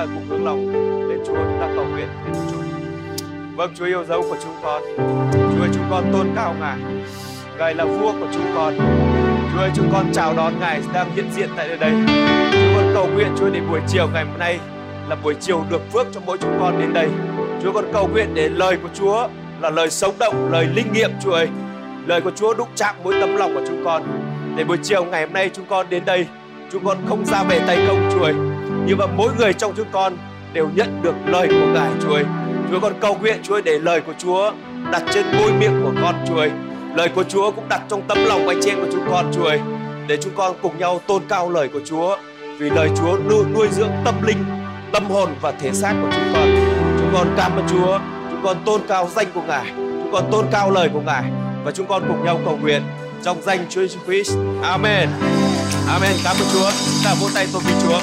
ta cùng hướng lòng đến Chúa chúng ta cầu nguyện đến Chúa. Vâng Chúa yêu dấu của chúng con. Chúa ơi chúng con tôn cao Ngài. Ngài là vua của chúng con. Chúa ơi chúng con chào đón Ngài đang hiện diện tại nơi đây. Chúng con cầu nguyện Chúa để buổi chiều ngày hôm nay là buổi chiều được phước cho mỗi chúng con đến đây. Chúa con cầu nguyện để lời của Chúa là lời sống động, lời linh nghiệm Chúa ơi. Lời của Chúa đúc chạm mỗi tấm lòng của chúng con. Để buổi chiều ngày hôm nay chúng con đến đây, chúng con không ra về tay công Chúa ơi. Nhưng mà mỗi người trong chúng con đều nhận được lời của Ngài Chúa ơi. Chúa con cầu nguyện Chúa ơi, để lời của Chúa đặt trên môi miệng của con Chúa ơi. Lời của Chúa cũng đặt trong tấm lòng anh chị em của chúng con Chúa ơi. Để chúng con cùng nhau tôn cao lời của Chúa. Vì lời Chúa nuôi, nuôi dưỡng tâm linh, tâm hồn và thể xác của chúng con. Chúng con cảm ơn Chúa. Chúng con tôn cao danh của Ngài. Chúng con tôn cao lời của Ngài. Và chúng con cùng nhau cầu nguyện trong danh Chúa Jesus Christ. Amen. Amen. Cảm ơn Chúa. Chúng ta vỗ tay tôn vinh Chúa.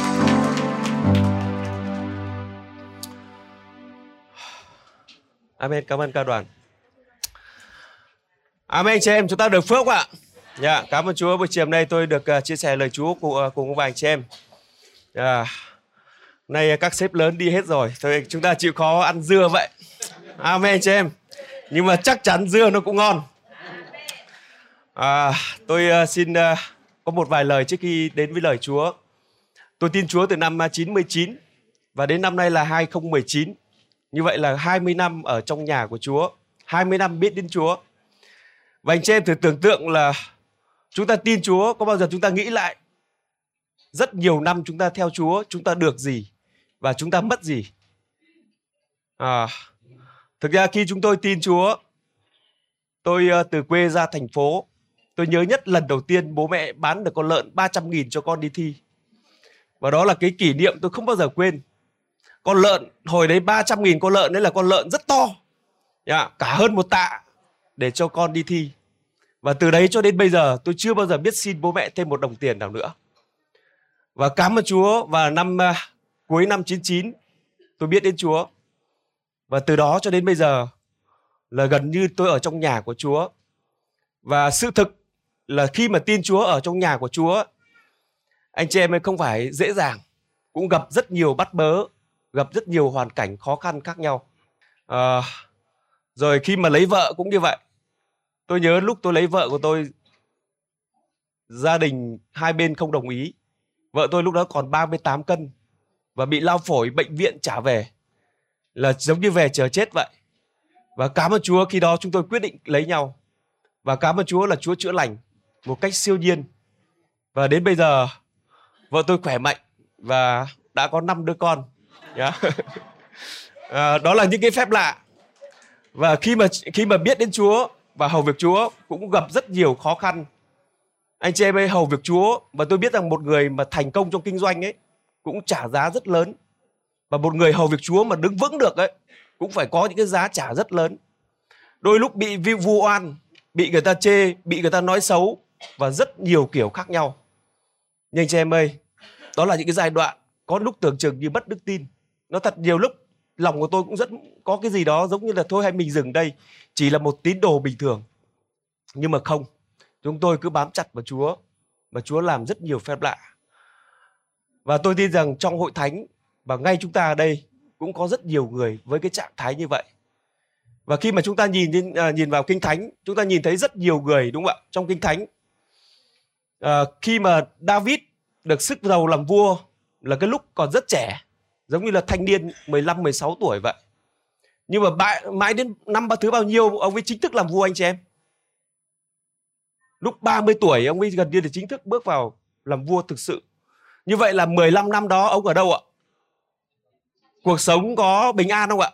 Amen. Cảm ơn ca đoàn. Amen chị em, chúng ta được phước ạ? Dạ, cảm ơn Chúa. Buổi chiều hôm nay tôi được uh, chia sẻ lời Chúa à, cùng, uh, cùng vài anh chị em. Dạ. Nay các sếp lớn đi hết rồi, thôi chúng ta chịu khó ăn dưa vậy. Amen chị em. Nhưng mà chắc chắn dưa nó cũng ngon. À, tôi uh, xin uh, có một vài lời trước khi đến với lời Chúa. Tôi tin Chúa từ năm 99 và đến năm nay là 2019. Như vậy là 20 năm ở trong nhà của Chúa, 20 năm biết đến Chúa. Và anh chị em thử tưởng tượng là chúng ta tin Chúa, có bao giờ chúng ta nghĩ lại rất nhiều năm chúng ta theo Chúa, chúng ta được gì và chúng ta mất gì? À, thực ra khi chúng tôi tin Chúa, tôi ờ, từ quê ra thành phố, tôi nhớ nhất lần đầu tiên bố mẹ bán được con lợn 300 nghìn cho con đi thi. Và đó là cái kỷ niệm tôi không bao giờ quên. Con lợn, hồi đấy 300 nghìn con lợn đấy là con lợn rất to. Yeah, cả hơn một tạ để cho con đi thi. Và từ đấy cho đến bây giờ tôi chưa bao giờ biết xin bố mẹ thêm một đồng tiền nào nữa. Và cảm ơn Chúa và năm uh, cuối năm 99 tôi biết đến Chúa. Và từ đó cho đến bây giờ là gần như tôi ở trong nhà của Chúa. Và sự thực là khi mà tin Chúa ở trong nhà của Chúa anh chị em ấy không phải dễ dàng cũng gặp rất nhiều bắt bớ gặp rất nhiều hoàn cảnh khó khăn khác nhau. À, rồi khi mà lấy vợ cũng như vậy. Tôi nhớ lúc tôi lấy vợ của tôi gia đình hai bên không đồng ý. Vợ tôi lúc đó còn 38 cân và bị lao phổi bệnh viện trả về. Là giống như về chờ chết vậy. Và cảm ơn Chúa khi đó chúng tôi quyết định lấy nhau. Và cảm ơn Chúa là Chúa chữa lành một cách siêu nhiên. Và đến bây giờ vợ tôi khỏe mạnh và đã có 5 đứa con yeah. à, đó là những cái phép lạ. Và khi mà khi mà biết đến Chúa và hầu việc Chúa cũng gặp rất nhiều khó khăn. Anh chị em ơi hầu việc Chúa và tôi biết rằng một người mà thành công trong kinh doanh ấy cũng trả giá rất lớn. Và một người hầu việc Chúa mà đứng vững được ấy cũng phải có những cái giá trả rất lớn. Đôi lúc bị vu oan bị người ta chê bị người ta nói xấu và rất nhiều kiểu khác nhau. Nhưng anh chị em ơi đó là những cái giai đoạn có lúc tưởng chừng như mất đức tin nó thật nhiều lúc lòng của tôi cũng rất có cái gì đó giống như là thôi hay mình dừng đây chỉ là một tín đồ bình thường. Nhưng mà không chúng tôi cứ bám chặt vào Chúa và Chúa làm rất nhiều phép lạ. Và tôi tin rằng trong hội thánh và ngay chúng ta ở đây cũng có rất nhiều người với cái trạng thái như vậy. Và khi mà chúng ta nhìn à, nhìn vào kinh thánh chúng ta nhìn thấy rất nhiều người đúng không ạ? Trong kinh thánh. À, khi mà David được sức giàu làm vua là cái lúc còn rất trẻ giống như là thanh niên 15 16 tuổi vậy. Nhưng mà mãi, mãi đến năm ba thứ bao nhiêu ông ấy chính thức làm vua anh chị em. Lúc 30 tuổi ông ấy gần như là chính thức bước vào làm vua thực sự. Như vậy là 15 năm đó ông ở đâu ạ? Cuộc sống có bình an không ạ?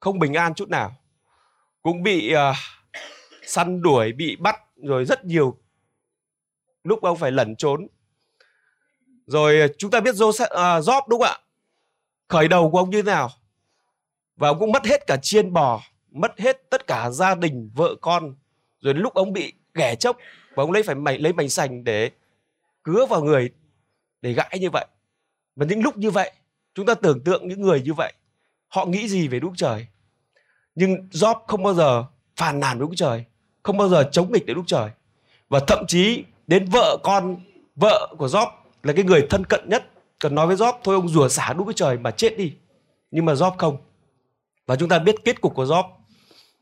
Không bình an chút nào. Cũng bị uh, săn đuổi bị bắt rồi rất nhiều lúc ông phải lẩn trốn. Rồi à, chúng ta biết Joseph, uh, đúng không ạ? Khởi đầu của ông như thế nào? Và ông cũng mất hết cả chiên bò, mất hết tất cả gia đình, vợ con, rồi lúc ông bị ghẻ chốc và ông lấy phải mày lấy mảnh sành để cứa vào người, để gãi như vậy. Và những lúc như vậy, chúng ta tưởng tượng những người như vậy, họ nghĩ gì về Đức Trời? Nhưng Job không bao giờ phàn nàn với Đức Trời, không bao giờ chống nghịch với Đức Trời. Và thậm chí đến vợ con, vợ của Job là cái người thân cận nhất cần nói với Job thôi ông rủa xả đúng cái trời mà chết đi. Nhưng mà Job không. Và chúng ta biết kết cục của Job.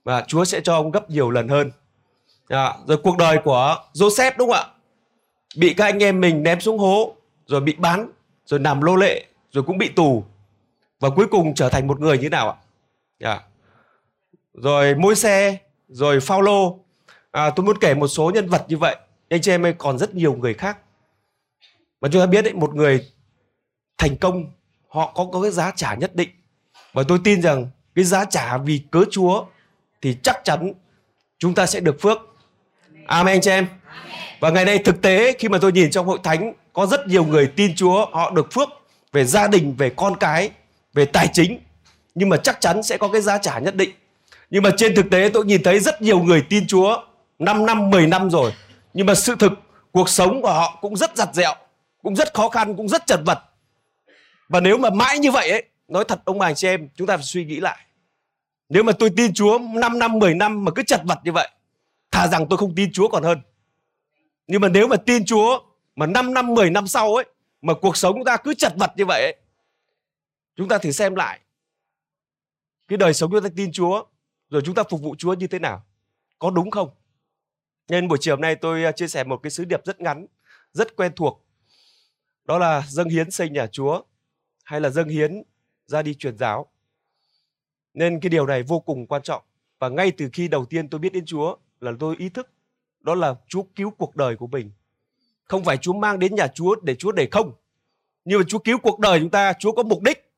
Và Chúa sẽ cho ông gấp nhiều lần hơn. À, rồi cuộc đời của Joseph đúng không ạ? Bị các anh em mình ném xuống hố rồi bị bán rồi nằm lô lệ rồi cũng bị tù. Và cuối cùng trở thành một người như thế nào ạ? À. rồi môi xe rồi Phaolô. À, tôi muốn kể một số nhân vật như vậy. Anh chị em ơi còn rất nhiều người khác. Mà chúng ta biết đấy một người thành công họ có có cái giá trả nhất định và tôi tin rằng cái giá trả vì cớ Chúa thì chắc chắn chúng ta sẽ được phước. Amen cho chị em. Và ngày nay thực tế khi mà tôi nhìn trong hội thánh có rất nhiều người tin Chúa họ được phước về gia đình, về con cái, về tài chính nhưng mà chắc chắn sẽ có cái giá trả nhất định. Nhưng mà trên thực tế tôi nhìn thấy rất nhiều người tin Chúa 5 năm, 10 năm rồi. Nhưng mà sự thực cuộc sống của họ cũng rất giặt dẹo, cũng rất khó khăn, cũng rất chật vật. Và nếu mà mãi như vậy ấy, nói thật ông bà anh chị em, chúng ta phải suy nghĩ lại. Nếu mà tôi tin Chúa 5 năm, 10 năm mà cứ chật vật như vậy, thà rằng tôi không tin Chúa còn hơn. Nhưng mà nếu mà tin Chúa mà 5 năm, 10 năm sau ấy, mà cuộc sống chúng ta cứ chật vật như vậy ấy, chúng ta thử xem lại cái đời sống chúng ta tin Chúa rồi chúng ta phục vụ Chúa như thế nào có đúng không nên buổi chiều hôm nay tôi à, chia sẻ một cái sứ điệp rất ngắn rất quen thuộc đó là dâng hiến xây nhà Chúa hay là dâng hiến ra đi truyền giáo. Nên cái điều này vô cùng quan trọng. Và ngay từ khi đầu tiên tôi biết đến Chúa là tôi ý thức đó là Chúa cứu cuộc đời của mình. Không phải Chúa mang đến nhà Chúa để Chúa để không. Nhưng mà Chúa cứu cuộc đời chúng ta Chúa có mục đích.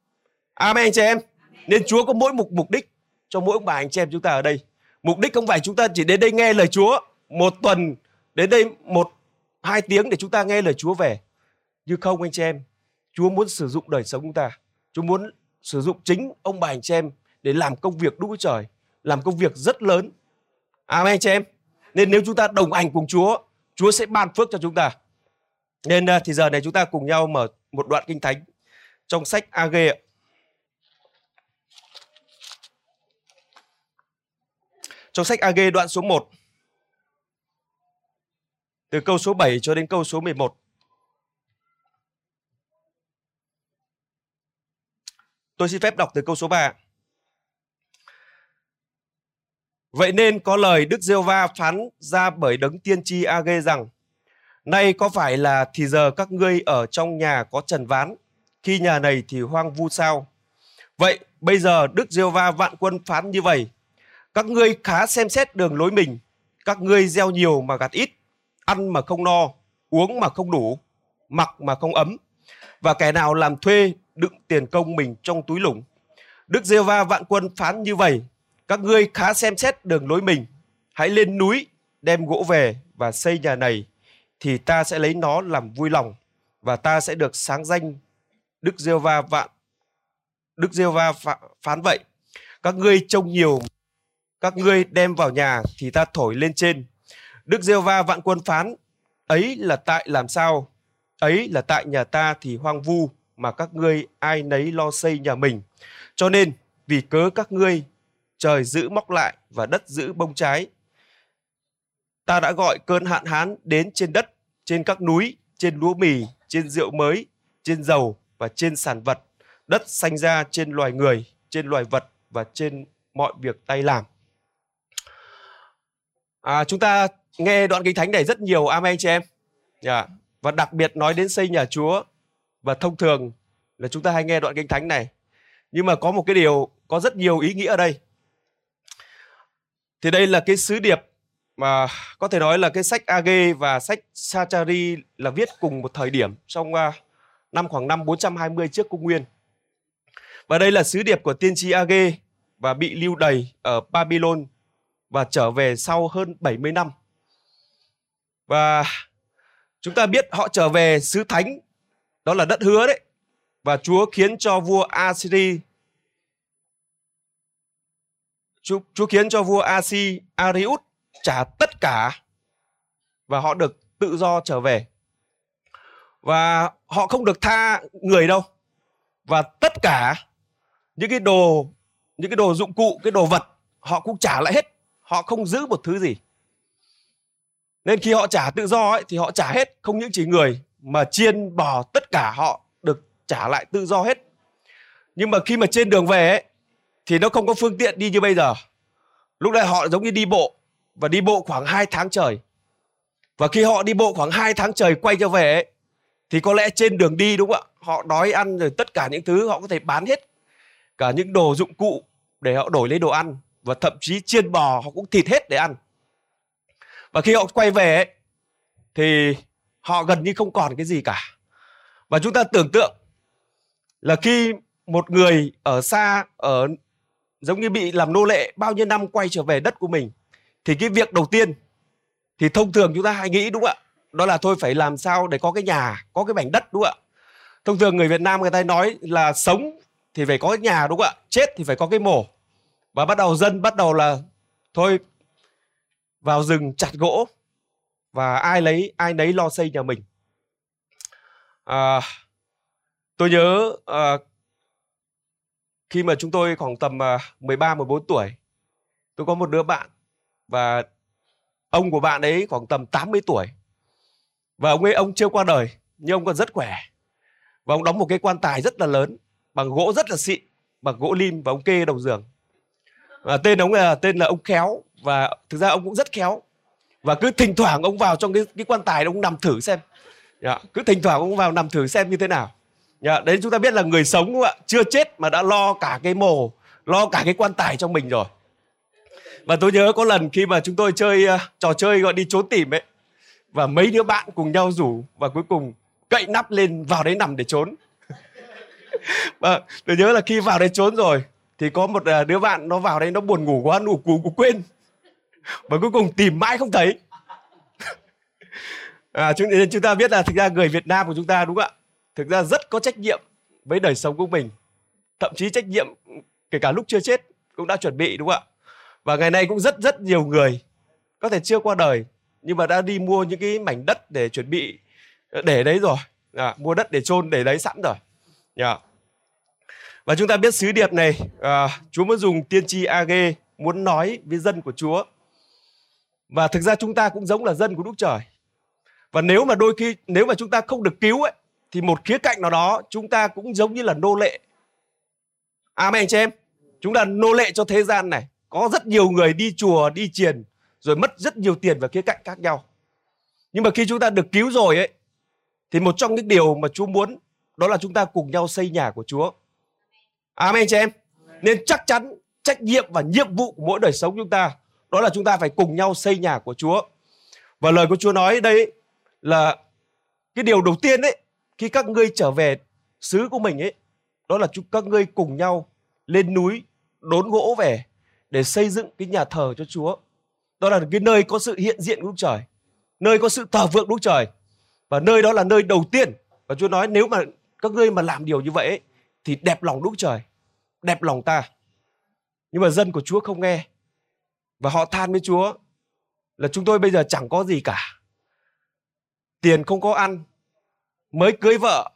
Amen anh chị em. Nên Chúa có mỗi mục mục đích cho mỗi ông bà anh chị em chúng ta ở đây. Mục đích không phải chúng ta chỉ đến đây nghe lời Chúa một tuần đến đây một hai tiếng để chúng ta nghe lời Chúa về. Như không anh chị em Chúa muốn sử dụng đời sống chúng ta. Chúa muốn sử dụng chính ông bà anh chị em để làm công việc đúng trời, làm công việc rất lớn. Amen anh chị em. Nên nếu chúng ta đồng hành cùng Chúa Chúa sẽ ban phước cho chúng ta. Nên à, thì giờ này chúng ta cùng nhau mở một đoạn kinh thánh trong sách Age Trong sách Ag đoạn số 1 từ câu số 7 cho đến câu số 11. Tôi xin phép đọc từ câu số 3. Vậy nên có lời Đức Giêsu va phán ra bởi đấng tiên tri Age rằng: Nay có phải là thì giờ các ngươi ở trong nhà có trần ván, khi nhà này thì hoang vu sao? Vậy bây giờ Đức Giêsu va vạn quân phán như vậy: Các ngươi khá xem xét đường lối mình, các ngươi gieo nhiều mà gặt ít, ăn mà không no, uống mà không đủ, mặc mà không ấm. Và kẻ nào làm thuê đựng tiền công mình trong túi lủng. Đức giê va vạn quân phán như vậy, các ngươi khá xem xét đường lối mình, hãy lên núi đem gỗ về và xây nhà này thì ta sẽ lấy nó làm vui lòng và ta sẽ được sáng danh Đức giê va vạn Đức giê va phán vậy. Các ngươi trông nhiều các ngươi đem vào nhà thì ta thổi lên trên. Đức giê va vạn quân phán ấy là tại làm sao? Ấy là tại nhà ta thì hoang vu mà các ngươi ai nấy lo xây nhà mình. Cho nên vì cớ các ngươi trời giữ móc lại và đất giữ bông trái. Ta đã gọi cơn hạn hán đến trên đất trên các núi trên lúa mì trên rượu mới trên dầu và trên sản vật. Đất sanh ra trên loài người trên loài vật và trên mọi việc tay làm. À, chúng ta nghe đoạn kinh thánh này rất nhiều. Amen chị em. Yeah. Và đặc biệt nói đến xây nhà chúa và thông thường là chúng ta hay nghe đoạn kinh thánh này nhưng mà có một cái điều có rất nhiều ý nghĩa ở đây thì đây là cái sứ điệp mà có thể nói là cái sách Age và sách Sachari là viết cùng một thời điểm trong uh, năm khoảng năm 420 trước công nguyên. Và đây là sứ điệp của tiên tri Age và bị lưu đày ở Babylon và trở về sau hơn 70 năm. Và chúng ta biết họ trở về sứ thánh, đó là đất hứa đấy. Và Chúa khiến cho vua Assyri Chúa, Chúa khiến cho vua Asi Ariut trả tất cả và họ được tự do trở về. Và họ không được tha người đâu. Và tất cả những cái đồ những cái đồ dụng cụ, cái đồ vật họ cũng trả lại hết. Họ không giữ một thứ gì. Nên khi họ trả tự do ấy, thì họ trả hết không những chỉ người mà chiên bò tất cả họ được trả lại tự do hết. Nhưng mà khi mà trên đường về ấy, thì nó không có phương tiện đi như bây giờ. Lúc này họ giống như đi bộ và đi bộ khoảng 2 tháng trời. Và khi họ đi bộ khoảng 2 tháng trời quay trở về ấy, thì có lẽ trên đường đi đúng không ạ? Họ đói ăn rồi tất cả những thứ họ có thể bán hết. Cả những đồ dụng cụ để họ đổi lấy đồ ăn và thậm chí chiên bò họ cũng thịt hết để ăn. Và khi họ quay về ấy, thì họ gần như không còn cái gì cả. Và chúng ta tưởng tượng là khi một người ở xa, ở giống như bị làm nô lệ bao nhiêu năm quay trở về đất của mình, thì cái việc đầu tiên thì thông thường chúng ta hay nghĩ, đúng không ạ? Đó là thôi phải làm sao để có cái nhà, có cái mảnh đất, đúng không ạ? Thông thường người Việt Nam người ta nói là sống thì phải có cái nhà, đúng không ạ? Chết thì phải có cái mồ. Và bắt đầu dân bắt đầu là thôi vào rừng chặt gỗ và ai lấy ai nấy lo xây nhà mình. À, tôi nhớ à, khi mà chúng tôi khoảng tầm à, 13 14 tuổi tôi có một đứa bạn và ông của bạn ấy khoảng tầm 80 tuổi. Và ông ấy ông chưa qua đời nhưng ông còn rất khỏe. Và ông đóng một cái quan tài rất là lớn bằng gỗ rất là xịn bằng gỗ lim và ông kê đầu giường. À, tên ông là tên là ông khéo và thực ra ông cũng rất khéo và cứ thỉnh thoảng ông vào trong cái cái quan tài ông nằm thử xem. Dạ, cứ thỉnh thoảng ông vào nằm thử xem như thế nào. Dạ, đấy chúng ta biết là người sống đúng không ạ chưa chết mà đã lo cả cái mồ lo cả cái quan tài trong mình rồi. Và tôi nhớ có lần khi mà chúng tôi chơi uh, trò chơi gọi đi trốn tìm ấy và mấy đứa bạn cùng nhau rủ và cuối cùng cậy nắp lên vào đấy nằm để trốn. Và vâng, tôi nhớ là khi vào đấy trốn rồi thì có một à, đứa bạn nó vào đây nó buồn ngủ quá ngủ ngủ quên và cuối cùng tìm mãi không thấy. À, chúng, chúng ta biết là thực ra người Việt Nam của chúng ta đúng không ạ? Thực ra rất có trách nhiệm với đời sống của mình. Thậm chí trách nhiệm kể cả lúc chưa chết cũng đã chuẩn bị đúng không ạ? Và ngày nay cũng rất rất nhiều người có thể chưa qua đời nhưng mà đã đi mua những cái mảnh đất để chuẩn bị ờ, để đấy rồi. À, mua đất để chôn để đấy sẵn rồi. Yeah. và chúng ta biết sứ điệp này à, Chúa muốn dùng tiên tri ag muốn nói với dân của Chúa và thực ra chúng ta cũng giống là dân của Đức Trời. Và nếu mà đôi khi, nếu mà chúng ta không được cứu ấy, thì một khía cạnh nào đó chúng ta cũng giống như là nô lệ. Amen chị em. Chúng ta nô lệ cho thế gian này. Có rất nhiều người đi chùa, đi chiền, rồi mất rất nhiều tiền và khía cạnh khác nhau. Nhưng mà khi chúng ta được cứu rồi ấy, thì một trong những điều mà Chúa muốn, đó là chúng ta cùng nhau xây nhà của Chúa. Amen chị em. Nên chắc chắn trách nhiệm và nhiệm vụ của mỗi đời sống chúng ta đó là chúng ta phải cùng nhau xây nhà của Chúa. Và lời của Chúa nói đây là cái điều đầu tiên ấy khi các ngươi trở về xứ của mình ấy đó là chúng các ngươi cùng nhau lên núi đốn gỗ về để xây dựng cái nhà thờ cho Chúa. Đó là cái nơi có sự hiện diện của Đức Trời, nơi có sự thờ phượng Đức Trời và nơi đó là nơi đầu tiên. Và Chúa nói nếu mà các ngươi mà làm điều như vậy ấy, thì đẹp lòng Đức Trời, đẹp lòng ta. Nhưng mà dân của Chúa không nghe và họ than với Chúa là chúng tôi bây giờ chẳng có gì cả. Tiền không có ăn, mới cưới vợ,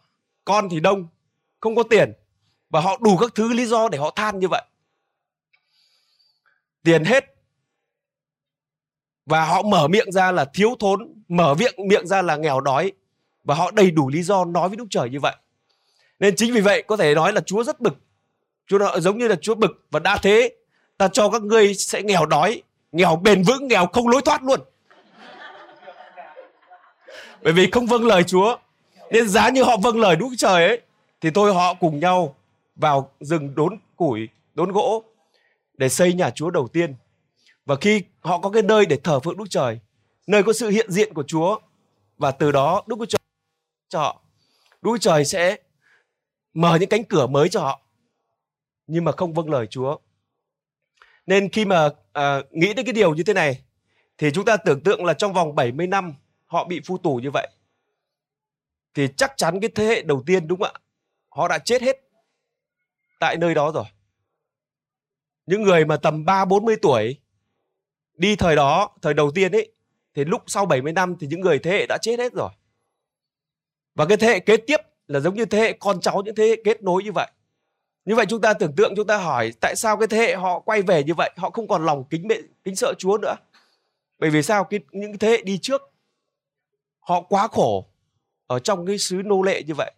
con thì đông, không có tiền. Và họ đủ các thứ lý do để họ than như vậy. Tiền hết. Và họ mở miệng ra là thiếu thốn mở miệng miệng ra là nghèo đói. Và họ đầy đủ lý do nói với Đức Trời như vậy. Nên chính vì vậy có thể nói là Chúa rất bực. Chúa nói, giống như là Chúa bực và đã thế ta cho các ngươi sẽ nghèo đói nghèo bền vững nghèo không lối thoát luôn bởi vì không vâng lời Chúa nên giá như họ vâng lời Đức Trời ấy thì thôi họ cùng nhau vào rừng đốn củi đốn gỗ để xây nhà Chúa đầu tiên. Và khi họ có cái nơi để thờ phượng Đức Trời, nơi có sự hiện diện của Chúa và từ đó Đức Chúa Trời cho họ. Đức Chúa Trời sẽ mở những cánh cửa mới cho họ nhưng mà không vâng lời Chúa. Nên khi mà à, nghĩ đến cái điều như thế này thì chúng ta tưởng tượng là trong vòng 70 năm họ bị phu tù như vậy thì chắc chắn cái thế hệ đầu tiên đúng không ạ? Họ đã chết hết tại nơi đó rồi những người mà tầm 3 40 tuổi đi thời đó, thời đầu tiên ấy thì lúc sau 70 năm thì những người thế hệ đã chết hết rồi. Và cái thế hệ kế tiếp là giống như thế hệ con cháu những thế hệ kết nối như vậy. Như vậy chúng ta tưởng tượng chúng ta hỏi tại sao cái thế hệ họ quay về như vậy, họ không còn lòng kính bệ kính sợ Chúa nữa. Bởi vì sao cái những thế hệ đi trước họ quá khổ ở trong cái xứ nô lệ như vậy.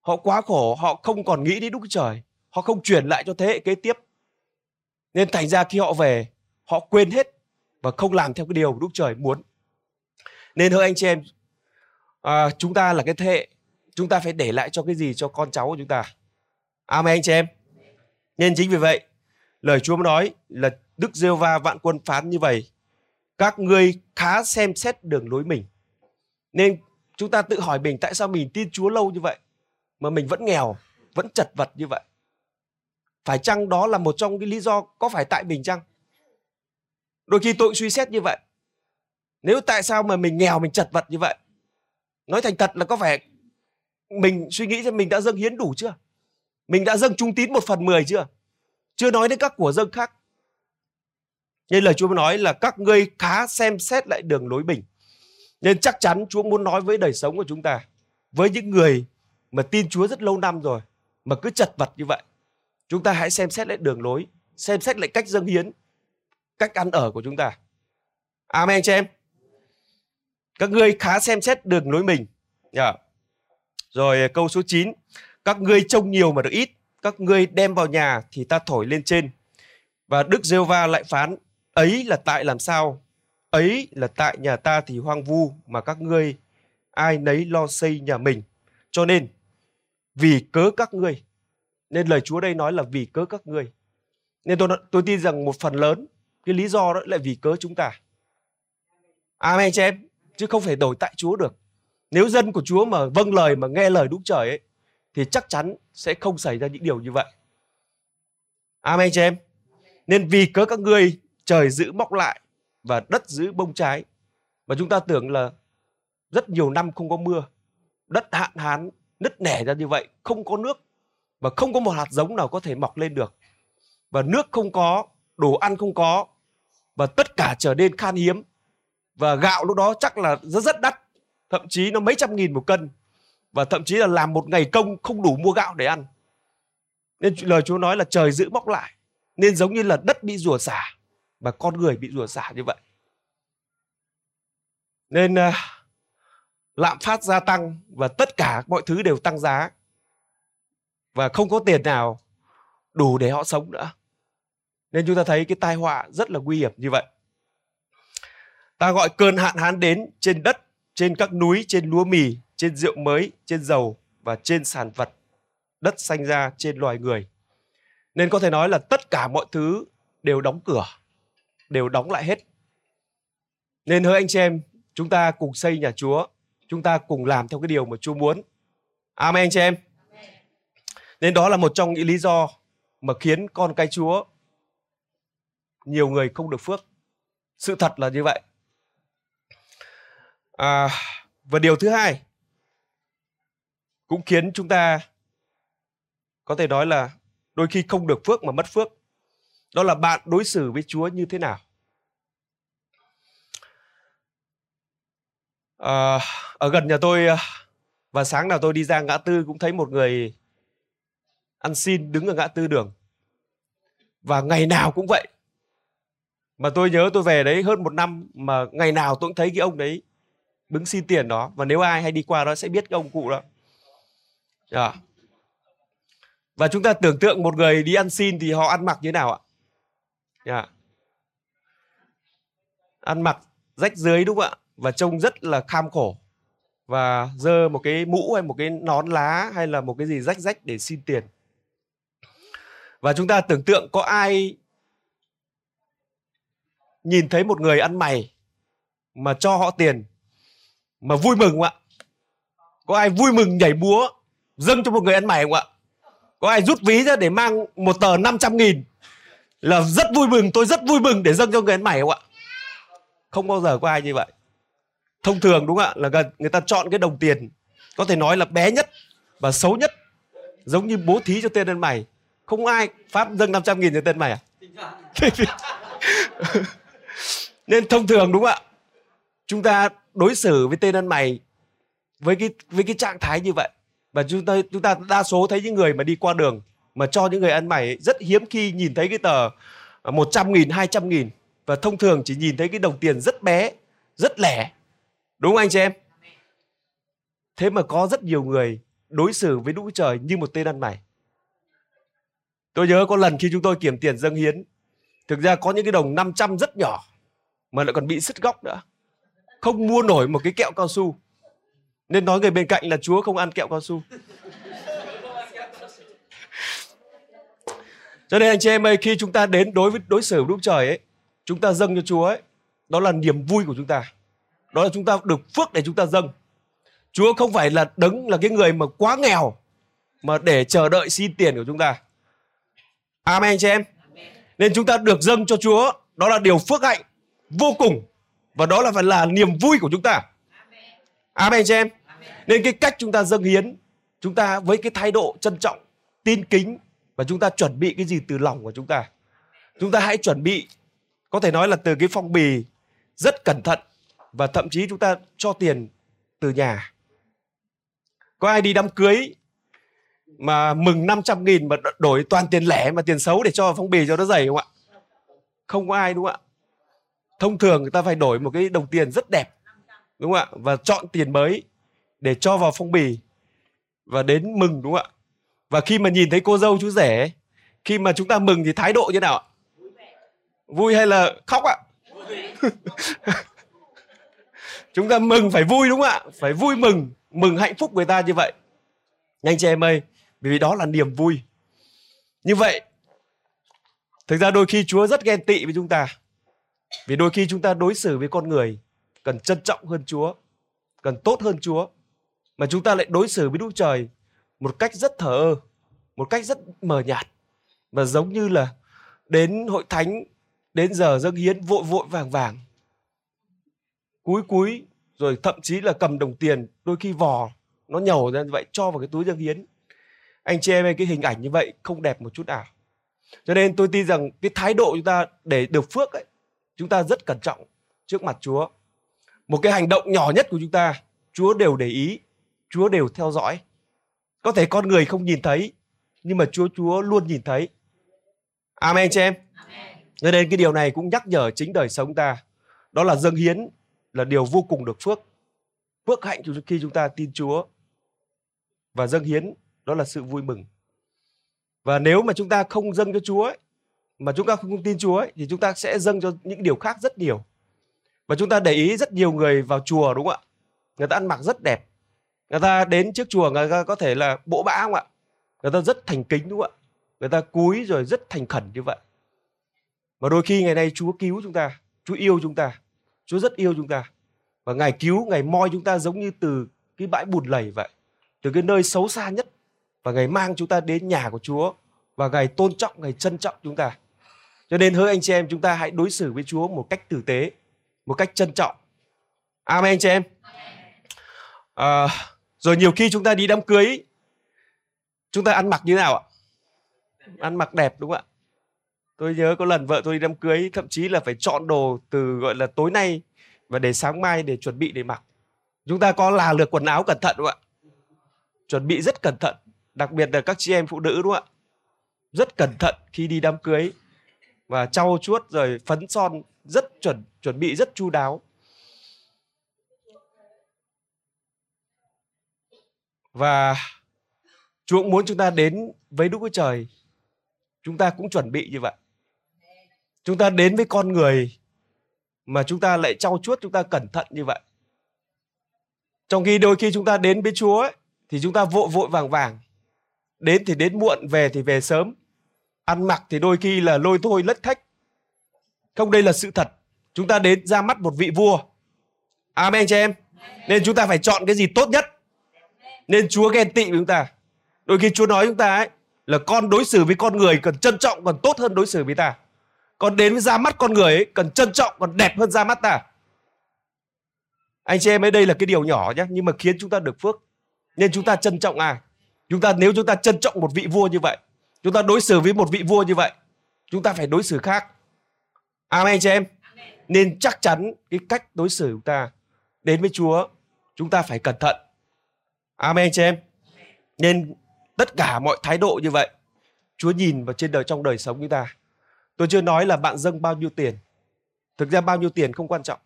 họ quá khổ họ không còn nghĩ đến đức trời họ không truyền lại cho thế hệ kế tiếp nên thành ra khi họ về họ quên hết và không làm theo cái điều đức trời muốn nên hỡi anh chị em à, chúng ta là cái thế hệ chúng ta phải để lại cho cái gì cho con cháu của chúng ta amen anh chị em. Nên chính vì vậy, lời Chúa nói là Đức Giêsu va vạn quân phán như vậy, các ngươi khá xem xét đường lối mình. Nên chúng ta tự hỏi mình tại sao mình tin Chúa lâu như vậy, mà mình vẫn nghèo, vẫn chật vật như vậy. Phải chăng đó là một trong cái lý do có phải tại mình chăng? Đôi khi tôi cũng suy xét như vậy. Nếu tại sao mà mình nghèo, mình chật vật như vậy? Nói thành thật là có phải mình suy nghĩ xem mình đã dâng hiến đủ chưa? Mình đã dâng trung tín một phần mười chưa? Chưa nói đến các của dâng khác. Nên lời Chúa nói là các ngươi khá xem xét lại đường lối mình. Nên chắc chắn Chúa muốn nói với đời sống của chúng ta, với những người mà tin Chúa rất lâu năm rồi, mà cứ chật vật như vậy. Chúng ta hãy xem xét lại đường lối, xem xét lại cách dâng hiến, cách ăn ở của chúng ta. Amen cho em. Các ngươi khá xem xét đường lối mình. Yeah. rồi câu số 9 các ngươi trông nhiều mà được ít. Các ngươi đem vào nhà thì ta thổi lên trên. Và Đức giê va lại phán, ấy là tại làm sao? Ấy là tại nhà ta thì hoang vu mà các ngươi ai nấy lo xây nhà mình. Cho nên, vì cớ các ngươi. Nên lời Chúa đây nói là vì cớ các ngươi. Nên tôi tôi tin rằng một phần lớn, cái lý do đó lại vì cớ chúng ta. Amen, chị em. Chứ không phải đổi tại Chúa được. Nếu dân của Chúa mà vâng lời mà nghe lời đúng trời ấy thì chắc chắn sẽ không xảy ra những điều như vậy. Amen cho em. Nên vì cớ các ngươi trời giữ mọc lại và đất giữ bông trái và chúng ta tưởng là rất nhiều năm không có mưa, đất hạn hán nứt nẻ ra như vậy, không có nước và không có một hạt giống nào có thể mọc lên được. Và nước không có, đồ ăn không có, và tất cả trở nên khan hiếm. Và gạo lúc đó chắc là rất rất đắt, thậm chí nó mấy trăm nghìn một cân và thậm chí là làm một ngày công không đủ mua gạo để ăn. Nên lời Chúa nói là trời giữ bóc lại. Nên giống như là đất bị rủa xả và con người bị rủa xả như vậy. Nên uh, lạm phát gia tăng và tất cả mọi thứ đều tăng giá. Và không có tiền nào đủ để họ sống nữa. Nên chúng ta thấy cái tai họa rất là nguy hiểm như vậy. Ta gọi cơn hạn hán đến trên đất trên các núi trên lúa mì trên rượu mới trên dầu và trên sản vật đất xanh ra trên loài người. Nên có thể nói là tất cả mọi thứ đều đóng cửa đều đóng lại hết. Nên hỡi anh chị em chúng ta cùng xây nhà chúa chúng ta cùng làm theo cái điều mà chúa muốn. Amen anh chị em. Nên đó là một trong những lý do mà khiến con cái chúa nhiều người không được phước. Sự thật là như vậy. À, và điều thứ hai cũng khiến chúng ta có thể nói là đôi khi không được phước mà mất phước. Đó là bạn đối xử với chúa như thế nào? À, ở gần nhà tôi à, và sáng nào tôi đi ra ngã tư cũng thấy một người ăn xin đứng ở ngã tư đường. Và ngày nào cũng vậy. Mà tôi nhớ tôi về đấy hơn một năm mà ngày nào tôi cũng thấy cái ông đấy đứng xin tiền đó. Và nếu ai hay đi qua đó sẽ biết cái ông cụ đó yeah. Và chúng ta tưởng tượng một người đi ăn xin thì họ ăn mặc như thế nào ạ yeah. Ăn mặc rách dưới đúng không ạ và trông rất là kham khổ và dơ một cái mũ hay một cái nón lá hay là một cái gì rách rách để xin tiền và chúng ta tưởng tượng có ai nhìn thấy một người ăn mày mà cho họ tiền mà vui mừng không ạ? Có ai vui mừng nhảy múa dâng cho một người ăn mày không ạ? Có ai rút ví ra để mang một tờ 500 nghìn là rất vui mừng, tôi rất vui mừng để dâng cho người ăn mày không ạ? Không bao giờ có ai như vậy. Thông thường đúng không ạ? Là gần người ta chọn cái đồng tiền có thể nói là bé nhất và xấu nhất giống như bố thí cho tên ăn mày. Không ai phát dâng 500 nghìn cho tên mày à? Nên thông thường đúng không ạ? Chúng ta đối xử với tên ăn mày với cái với cái trạng thái như vậy và chúng ta chúng ta đa số thấy những người mà đi qua đường mà cho những người ăn mày rất hiếm khi nhìn thấy cái tờ à, 100 nghìn, 200 nghìn và thông thường chỉ nhìn thấy cái đồng tiền rất bé, rất lẻ. Đúng không anh chị em? Thế mà có rất nhiều người đối xử với Đức Trời như một tên ăn mày. Tôi nhớ có lần khi chúng tôi kiểm tiền dâng hiến, thực ra có những cái đồng 500 rất nhỏ mà lại còn bị sứt góc nữa. Không mua nổi một cái kẹo cao su. Nên nói người bên cạnh là Chúa không ăn kẹo cao su. Cho nên anh chị em ơi, khi chúng ta đến đối với đối xử với Đức Trời ấy, chúng ta dâng cho Chúa ấy, đó là niềm vui của chúng ta. Đó là chúng ta được phước để chúng ta dâng. Chúa không phải là đấng là cái người mà quá nghèo mà để chờ đợi xin tiền của chúng ta. Amen anh chị em. Nên chúng ta được dâng cho Chúa, đó là điều phước hạnh vô cùng và đó là phải là niềm vui của chúng ta. Amen anh chị em. Nên cái cách chúng ta dâng hiến, chúng ta với cái thái độ trân trọng, tin kính và chúng ta chuẩn bị cái gì từ lòng của chúng ta. Chúng ta hãy chuẩn bị có thể nói là từ cái phong bì rất cẩn thận và thậm chí chúng ta cho tiền từ nhà. Có ai đi đám cưới mà mừng 500 nghìn mà đổi toàn tiền lẻ mà tiền xấu để cho phong bì cho nó dày không ạ? Không có ai đúng không ạ? Thông thường người ta phải đổi một cái đồng tiền rất đẹp đúng không ạ? Và chọn tiền mới để cho vào phong bì và đến mừng đúng không ạ? Và khi mà nhìn thấy cô dâu chú rể khi mà chúng ta mừng thì thái độ như nào ạ? Vui hay là khóc ạ? chúng ta mừng phải vui đúng không ạ? Phải vui mừng, mừng hạnh phúc người ta như vậy. Anh chị em ơi, vì đó là niềm vui. Như vậy, thực ra đôi khi Chúa rất ghen tị với chúng ta. Vì đôi khi chúng ta đối xử với con người cần trân trọng hơn Chúa, cần tốt hơn Chúa. Mà chúng ta lại đối xử với Đức Trời một cách rất thờ ơ, một cách rất mờ nhạt. Và giống như là đến hội thánh, đến giờ dâng hiến vội vội vàng vàng. Cúi cúi, rồi thậm chí là cầm đồng tiền, đôi khi vò, nó nhầu ra như vậy, cho vào cái túi dâng hiến. Anh chị em cái hình ảnh như vậy không đẹp một chút nào. Cho nên tôi tin rằng cái thái độ chúng ta để được phước ấy, chúng ta rất cẩn trọng trước mặt Chúa. Một cái hành động nhỏ nhất của chúng ta, Chúa đều để ý, Chúa đều theo dõi. Có thể con người không nhìn thấy, nhưng mà Chúa Chúa luôn nhìn thấy. Amen chị em. Cho nên cái điều này cũng nhắc nhở chính đời sống ta. Đó là dâng hiến là điều vô cùng được phước. Phước hạnh khi chúng ta tin Chúa. Và dâng hiến đó là sự vui mừng. Và nếu mà chúng ta không dâng cho Chúa ấy, mà chúng ta không tin Chúa ấy, thì chúng ta sẽ dâng cho những điều khác rất nhiều. Và chúng ta để ý rất nhiều người vào chùa đúng không ạ? Người ta ăn mặc rất đẹp. Người ta đến trước chùa người ta có thể là bộ bã không ạ? Người ta rất thành kính đúng không ạ? Người ta cúi rồi rất thành khẩn như vậy. Mà đôi khi ngày nay Chúa cứu chúng ta, Chúa yêu chúng ta. Chúa rất yêu chúng ta. Và Ngài cứu, Ngài moi chúng ta giống như từ cái bãi bùn lầy vậy. Từ cái nơi xấu xa nhất. Và Ngài mang chúng ta đến nhà của Chúa. Và Ngài tôn trọng, Ngài trân trọng chúng ta. Cho nên hỡi anh chị em chúng ta hãy đối xử với Chúa một cách tử tế, một cách trân trọng. Amen anh chị em. À, rồi nhiều khi chúng ta đi đám cưới, chúng ta ăn mặc như nào ạ? Ăn mặc đẹp đúng không ạ? Tôi nhớ có lần vợ tôi đi đám cưới thậm chí là phải chọn đồ từ gọi là tối nay và để sáng mai để chuẩn bị để mặc. Chúng ta có là lược quần áo cẩn thận đúng không ạ? Chuẩn bị rất cẩn thận, đặc biệt là các chị em phụ nữ đúng không ạ? Rất cẩn thận khi đi đám cưới và trau chuốt rồi phấn son rất chuẩn chuẩn bị rất chu đáo và Chúa cũng muốn chúng ta đến với Đức Chúa Trời. Chúng ta cũng chuẩn bị như vậy. Chúng ta đến với con người mà chúng ta lại trau chuốt chúng ta cẩn thận như vậy. Trong khi đôi khi chúng ta đến với Chúa ấy, thì chúng ta vội vội vàng vàng. Đến thì đến muộn về thì về sớm. Ăn mặc thì đôi khi là lôi thôi lất thách. không đây là sự thật. Chúng ta đến ra mắt một vị vua. Amen cho em. Nên chúng ta phải chọn cái gì tốt nhất nên chúa ghen tị với chúng ta. Đôi khi chúa nói chúng ta ấy là con đối xử với con người cần trân trọng còn tốt hơn đối xử với ta. Còn đến với ra mắt con người ấy cần trân trọng còn đẹp hơn ra mắt ta. Anh chị em ấy đây là cái điều nhỏ nhé nhưng mà khiến chúng ta được phước. Nên chúng ta trân trọng ai? Chúng ta nếu chúng ta trân trọng một vị vua như vậy chúng ta đối xử với một vị vua như vậy chúng ta phải đối xử khác. Amen chị em. Nên chắc chắn cái cách đối xử của chúng ta đến với chúa chúng ta phải cẩn thận amen chị em nên tất cả mọi thái độ như vậy chúa nhìn vào trên đời trong đời sống chúng ta tôi chưa nói là bạn dâng bao nhiêu tiền thực ra bao nhiêu tiền không quan trọng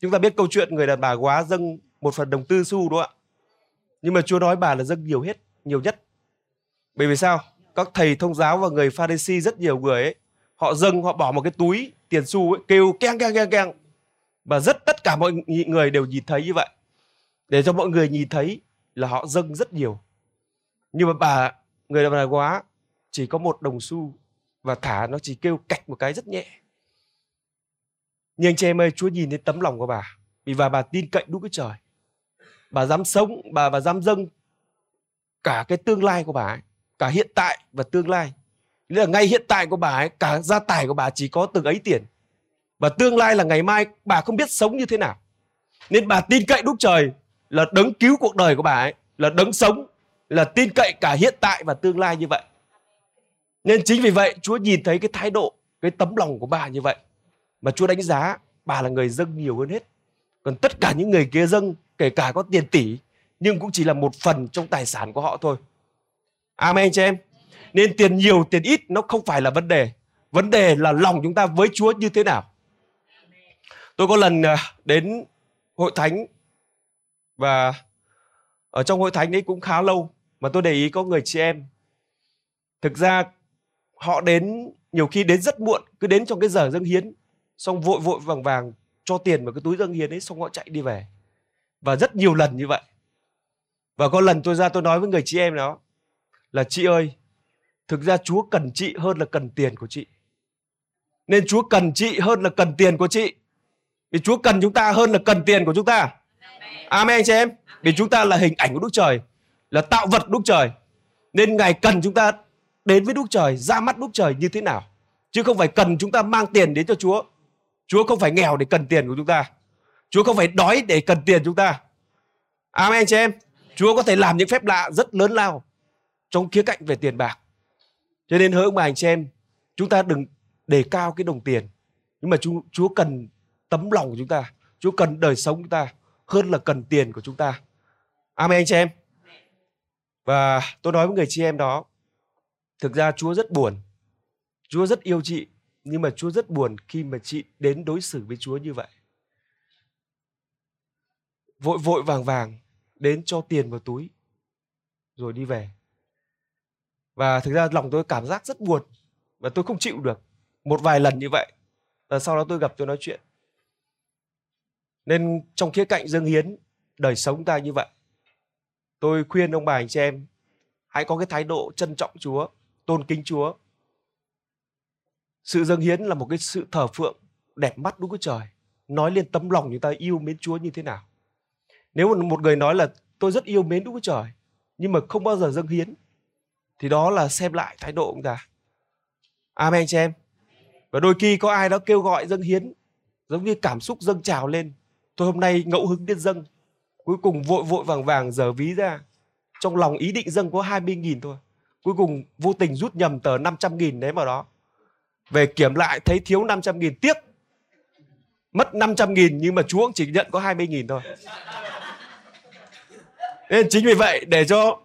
chúng ta biết câu chuyện người đàn bà quá dâng một phần đồng tư xu đúng không ạ Nhưng mà Chúa nói bà là dâng nhiều hết, nhiều nhất. Bởi vì sao? Các thầy thông giáo và người Pharisee rất nhiều người ấy, họ dâng, họ bỏ một cái túi tiền xu ấy, kêu keng keng keng keng. Và rất tất cả mọi người đều nhìn thấy như vậy. Để cho mọi người nhìn thấy là họ dâng rất nhiều. Nhưng mà bà, người bà quá, chỉ có một đồng xu và thả nó chỉ kêu cạch một cái rất nhẹ. Nhưng anh chị em ơi, Chúa nhìn thấy tấm lòng của bà. Vì bà bà tin cậy đúng cái Trời. Bà dám sống, bà bà dám dâng cả cái tương lai của bà ấy, cả hiện tại và tương lai. Nghĩa là ngay hiện tại của bà ấy, cả gia tài của bà chỉ có từng ấy tiền. Và tương lai là ngày mai bà không biết sống như thế nào. Nên bà tin cậy đúc Trời là đấng cứu cuộc đời của bà ấy, là đấng sống, là tin cậy cả hiện tại và tương lai như vậy. Nên chính vì vậy Chúa nhìn thấy cái thái độ, cái tấm lòng của bà như vậy. Mà Chúa đánh giá bà là người dâng nhiều hơn hết. Còn tất cả những người kia dâng, kể cả có tiền tỷ, nhưng cũng chỉ là một phần trong tài sản của họ thôi. Amen cho em. Nên tiền nhiều, tiền ít nó không phải là vấn đề. Vấn đề là lòng chúng ta với Chúa như thế nào. Tôi có lần à, đến hội thánh và ở trong hội thánh ấy cũng khá lâu mà tôi để ý có người chị em. Thực ra họ đến nhiều khi đến rất muộn, cứ đến trong cái giờ dâng hiến, xong vội vội vàng vàng cho tiền vào cái túi dâng hiến ấy, xong họ chạy đi về. Và rất nhiều lần như vậy. Và có lần tôi ra tôi nói với người chị em đó là, chị ơi, thực ra chúa cần chị hơn là cần tiền của chị. Nên chúa cần chị hơn là cần tiền của chị. Vì chúa cần chúng ta hơn là cần tiền của chúng ta amen chị em. Vì chúng ta là hình ảnh của đức trời là tạo vật đức trời. Nên ngài cần chúng ta đến với đức trời ra mắt đức trời như thế nào. Chứ không phải cần chúng ta mang tiền đến cho chúa. Chúa không phải nghèo để cần tiền của chúng ta. Chúa không phải đói để cần tiền chúng ta. Amen chị em. Chúa có thể làm những phép lạ rất lớn lao trong khía cạnh về tiền bạc. Cho nên hỡi ông bà anh chị em chúng ta đừng đề cao cái đồng tiền. Nhưng mà chúa, chúa cần tấm lòng của chúng ta. Chúa cần đời sống của chúng ta hơn là cần tiền của chúng ta. Amen anh chị em. Và tôi nói với người chị em đó, thực ra chúa rất buồn. Chúa rất yêu chị, nhưng mà chúa rất buồn khi mà chị đến đối xử với chúa như vậy. Vội vội vàng vàng đến cho tiền vào túi, rồi đi về. Và thực ra lòng tôi cảm giác rất buồn, và tôi không chịu được một vài lần như vậy. Và sau đó tôi gặp tôi nói chuyện nên trong khía cạnh dâng hiến, đời sống ta như vậy tôi khuyên ông bà anh chị em, hãy có cái thái độ trân trọng chúa, tôn kính chúa sự dâng hiến là một cái sự thờ phượng đẹp mắt đúng với trời nói lên tấm lòng chúng ta yêu mến chúa như thế nào nếu một người nói là tôi rất yêu mến đúng với Trời, nhưng mà không bao giờ dâng hiến, thì đó là xem lại thái độ của chúng ta. Amen chị em. Và đôi khi có ai đó kêu gọi dâng hiến, giống như cảm xúc dâng trào lên. Tôi hôm nay ngẫu hứng đến dâng. Cuối cùng vội vội vàng vàng giờ ví ra. Trong lòng ý định dâng có 20.000 thôi. Cuối cùng vô tình rút nhầm tờ 500.000 đấy vào đó. Về kiểm lại thấy thiếu 500.000 tiếc. Mất 500.000 nhưng mà chú cũng chỉ nhận có 20.000 thôi. Nên chính vì vậy để cho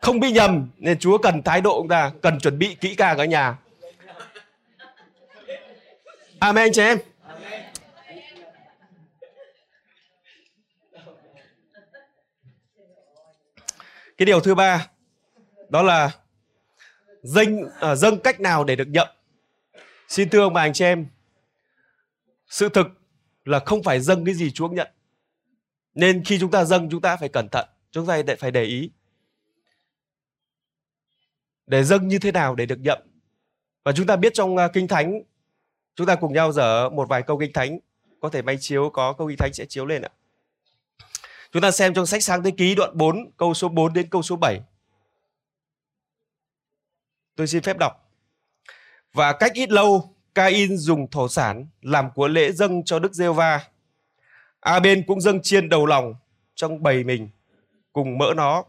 không bị nhầm, nên Chúa cần thái độ chúng ta, cần chuẩn bị kỹ càng ở nhà. Amen chị em. Cái điều thứ ba đó là dâng à, dâng cách nào để được nhậm. Xin thưa ông bà anh chị em, sự thực là không phải dâng cái gì Chúa nhận. Nên khi chúng ta dâng chúng ta phải cẩn thận chúng ta phải để ý để dâng như thế nào để được nhậm và chúng ta biết trong à, kinh thánh chúng ta cùng nhau dở một vài câu kinh thánh có thể máy chiếu có câu kinh thánh sẽ chiếu lên ạ chúng ta xem trong sách sáng thế ký đoạn 4 câu số 4 đến câu số 7 tôi xin phép đọc và cách ít lâu Cain dùng thổ sản làm của lễ dâng cho Đức giê va A bên cũng dâng chiên đầu lòng trong bầy mình cùng mỡ nó.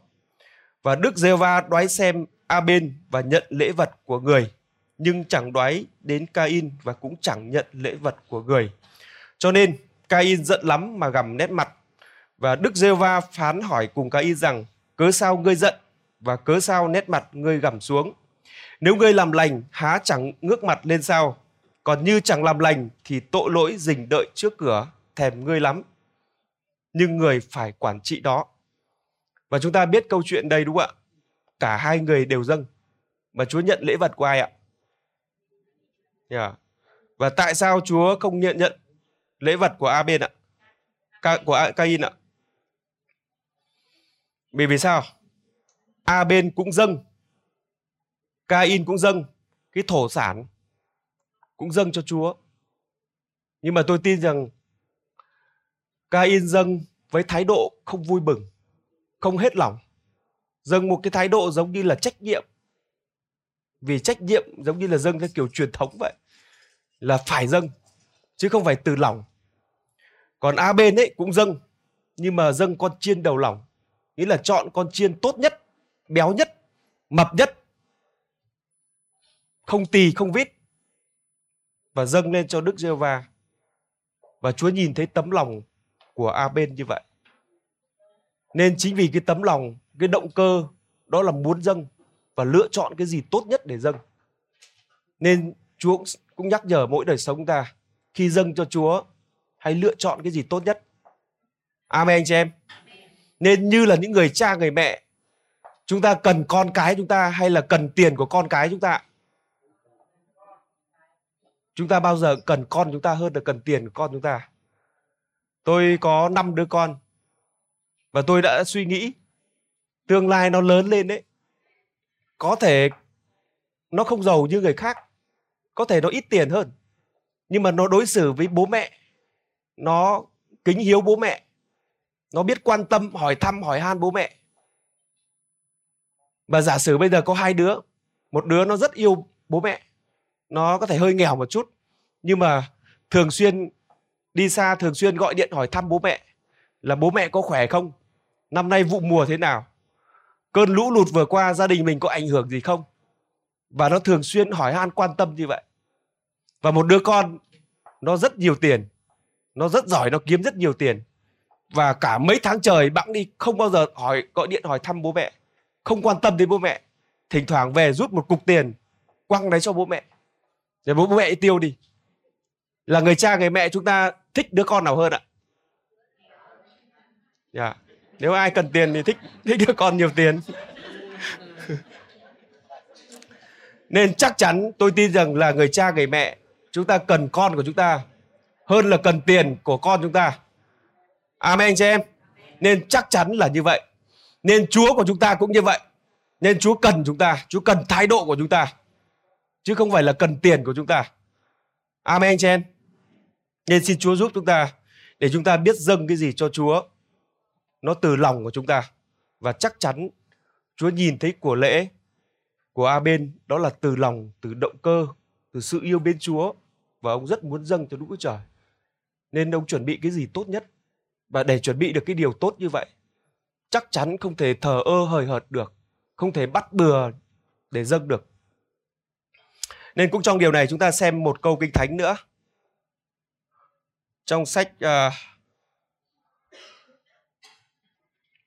Và Đức giê va đoái xem A bên và nhận lễ vật của người, nhưng chẳng đoái đến Cain và cũng chẳng nhận lễ vật của người. Cho nên Cain giận lắm mà gầm nét mặt. Và Đức giê va phán hỏi cùng Cain rằng, cớ sao ngươi giận và cớ sao nét mặt ngươi gầm xuống. Nếu ngươi làm lành, há chẳng ngước mặt lên sao? Còn như chẳng làm lành thì tội lỗi rình đợi trước cửa, thèm ngươi lắm. Nhưng người phải quản trị đó Và chúng ta biết câu chuyện đây đúng không ạ? Cả hai người đều dâng. Mà Chúa nhận lễ vật của ai ạ? Yeah. Và tại sao Chúa không nhận nhận lễ vật của A bên ạ? Ca, của A, Cain ạ? Vì vì sao? A bên cũng dâng. Cain cũng dâng cái thổ sản cũng dâng cho Chúa. Nhưng mà tôi tin rằng Cain dâng với thái độ không vui mừng, không hết lòng. Dâng một cái thái độ giống như là trách nhiệm. Vì trách nhiệm giống như là dâng theo kiểu truyền thống vậy. Là phải dâng, chứ không phải từ lòng. Còn A bên ấy cũng dâng, nhưng mà dâng con chiên đầu lòng. Nghĩa là chọn con chiên tốt nhất, béo nhất, mập nhất. Không tì, không vít. Và dâng lên cho Đức giê va Và Chúa nhìn thấy tấm lòng của A bên như vậy. Nên chính vì cái tấm lòng, cái động cơ đó là muốn dâng và lựa chọn cái gì tốt nhất để dâng. Nên Chúa cũng nhắc nhở mỗi đời sống ta khi dâng cho Chúa hãy lựa chọn cái gì tốt nhất. Amen anh chị em. Nên như là những người cha, người mẹ, chúng ta cần con cái chúng ta hay là cần tiền của con cái chúng ta? Chúng ta bao giờ cần con chúng ta hơn là cần tiền của con chúng ta. Tôi có 5 đứa con và tôi đã suy nghĩ tương lai nó lớn lên đấy có thể nó không giàu như người khác, có thể nó ít tiền hơn, nhưng mà nó đối xử với bố mẹ, nó kính hiếu bố mẹ nó biết quan tâm, hỏi thăm, hỏi han bố mẹ. Và giả sử bây giờ có hai đứa, một đứa nó rất yêu bố mẹ, nó có thể hơi nghèo một chút, nhưng mà thường xuyên đi xa, thường xuyên gọi điện hỏi thăm bố mẹ là bố mẹ có khỏe không? Năm nay vụ mùa thế nào? Cơn lũ lụt vừa qua, gia đình mình có ảnh hưởng gì không? Và nó thường xuyên hỏi han, quan tâm như vậy. Và một đứa con, nó rất nhiều tiền, nó rất giỏi, nó kiếm rất nhiều tiền và cả mấy tháng trời bẵng đi không bao giờ hỏi, gọi điện hỏi thăm bố mẹ. Không quan tâm đến bố mẹ. Thỉnh thoảng về rút một cục tiền, quăng đấy cho bố mẹ. Để bố mẹ tiêu đi. Là người cha, người mẹ chúng ta thích đứa con nào hơn ạ? Yeah. Dạ. nếu ai cần tiền thì thích thích đứa con nhiều tiền. Nên chắc chắn tôi tin rằng là người cha, người mẹ chúng ta cần con của chúng ta hơn là cần tiền của con chúng ta amen cho em. Nên chắc chắn là như vậy. Nên chúa của chúng ta cũng như vậy. Nên chúa cần chúng ta chúa cần thái độ của chúng ta. Chứ không phải là cần tiền của chúng ta. Amen cho em. Nên xin Chúa giúp chúng ta để chúng ta biết dâng cái gì cho Chúa. Nó từ lòng của chúng ta. Và chắc chắn Chúa nhìn thấy của lễ của A bên đó là từ lòng, từ động cơ, từ sự yêu bên Chúa. Và ông rất muốn dâng cho Đức Chúa Trời. Nên ông chuẩn bị cái gì tốt nhất? Và để chuẩn bị được cái điều tốt như vậy chắc chắn không thể thờ ơ hời hợt được, không thể bắt bừa để dâng được. Nên cũng trong điều này chúng ta xem một câu kinh thánh nữa trong sách uh,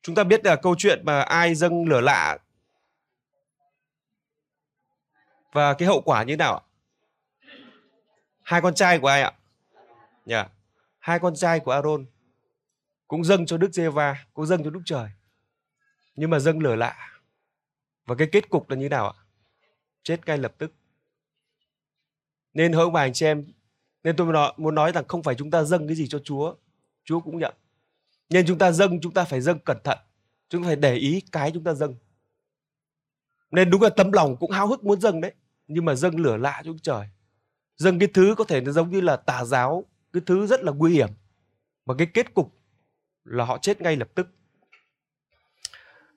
chúng ta biết là câu chuyện mà ai dâng lửa lạ và cái hậu quả như nào ạ? Hai con trai của ai ạ? Dạ. Yeah. Hai con trai của Aaron cũng dâng cho Đức Giê-va, cũng dâng cho Đức Trời. Nhưng mà dâng lửa lạ. Và cái kết cục là như nào ạ? Chết ngay lập tức. Nên hỡi bà anh chị em, nên tôi muốn nói rằng không phải chúng ta dâng cái gì cho Chúa, Chúa cũng nhận. Nên chúng ta dâng, chúng ta phải dâng cẩn thận. Chúng ta phải để ý cái chúng ta dâng. Nên đúng là tấm lòng cũng háo hức muốn dâng đấy. Nhưng mà dâng lửa lạ cho trời. Dâng cái thứ có thể nó giống như là tà giáo. Cái thứ rất là nguy hiểm. Mà cái kết cục là họ chết ngay lập tức.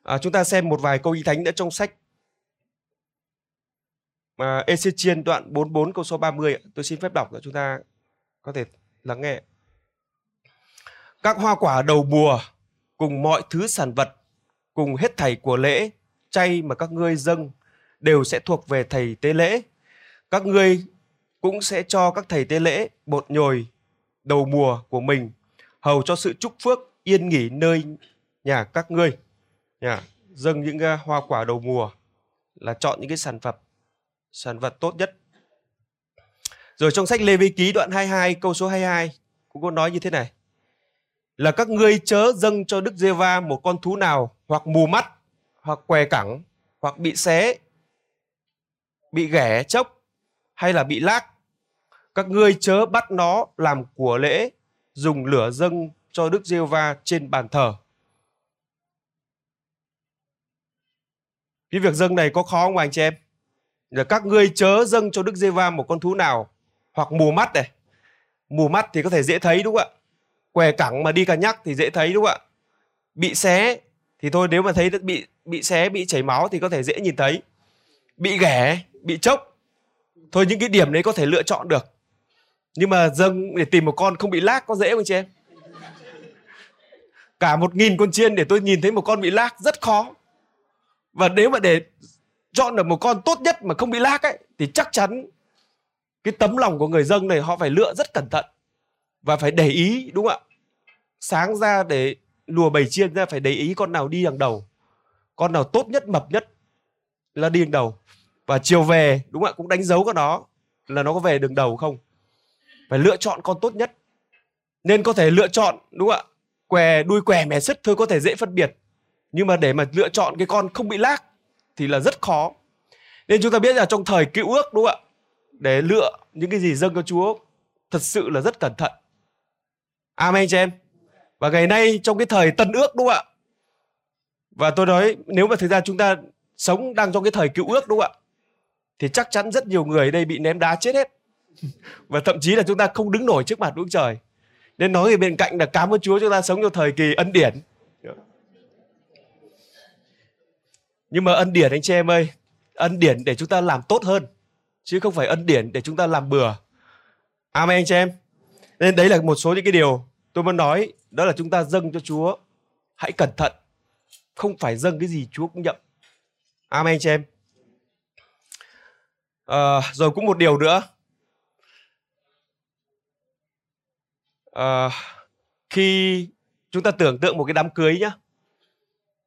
À, chúng ta xem một vài câu y thánh nữa trong sách mà Ezechiel đoạn 44 câu số 30 tôi xin phép đọc để chúng ta có thể lắng nghe. Các hoa quả đầu mùa cùng mọi thứ sản vật cùng hết thảy của lễ chay mà các ngươi dâng đều sẽ thuộc về thầy tế lễ. Các ngươi cũng sẽ cho các thầy tế lễ bột nhồi đầu mùa của mình hầu cho sự chúc phước yên nghỉ nơi nhà các ngươi. Nhà, dâng những hoa quả đầu mùa là chọn những cái sản phẩm sản vật tốt nhất. Rồi trong sách Lê Vi Ký đoạn 22 câu số 22 cũng có nói như thế này. Là các ngươi chớ dâng cho Đức Giê-va một con thú nào hoặc mù mắt hoặc què cẳng hoặc bị xé bị ghẻ chốc hay là bị lác các ngươi chớ bắt nó làm của lễ dùng lửa dâng cho Đức giê va trên bàn thờ. Cái việc dâng này có khó không anh chị em? Là các ngươi chớ dâng cho Đức giê va một con thú nào hoặc mù mắt này. Mù mắt thì có thể dễ thấy đúng không ạ? Què cẳng mà đi cả nhắc thì dễ thấy đúng không ạ? Bị xé thì thôi nếu mà thấy bị bị xé bị chảy máu thì có thể dễ nhìn thấy. Bị ghẻ, bị chốc. Thôi những cái điểm đấy có thể lựa chọn được nhưng mà dâng để tìm một con không bị lác có dễ không chị em cả một nghìn con chiên để tôi nhìn thấy một con bị lác, rất khó. Và nếu mà để chọn được một con tốt nhất mà không bị lác ấy, thì chắc chắn cái tấm lòng của người dân này họ phải lựa rất cẩn thận và phải để ý, đúng không ạ? Sáng ra để lùa bầy chiên ra phải để ý con nào đi đằng đầu, con nào tốt nhất, mập nhất là đi đằng đầu. Và chiều về, đúng không ạ? Cũng đánh dấu con đó là nó có về đường đầu không? Phải lựa chọn con tốt nhất. Nên có thể lựa chọn, đúng không ạ? Què, đuôi què mè sứt thôi, có thể dễ phân biệt. Nhưng mà để mà lựa chọn cái con không bị lác thì là rất khó. Nên chúng ta biết là trong thời cựu ước, đúng không ạ? Để lựa những cái gì dâng cho Chúa thật sự là rất cẩn thận. Amen cho em. Và ngày nay trong cái thời tân ước, đúng không ạ? Và tôi nói, nếu mà thực ra chúng ta sống đang trong cái thời cựu ước, đúng không ạ? Thì chắc chắn rất nhiều người đây bị ném đá chết hết. Và thậm chí là chúng ta không đứng nổi trước mặt Đức Trời nên nói người bên cạnh là cảm ơn Chúa chúng ta sống trong thời kỳ ân điển. Nhưng mà ân điển anh chị em ơi ân điển để chúng ta làm tốt hơn chứ không phải ân điển để chúng ta làm bừa. Amen anh chị em. Nên đấy là một số những cái điều tôi muốn nói đó là chúng ta dâng cho Chúa. Hãy cẩn thận không phải dâng cái gì Chúa cũng nhận. Amen anh chị em. À, rồi cũng một điều nữa. À, khi chúng ta tưởng tượng một cái đám cưới nhá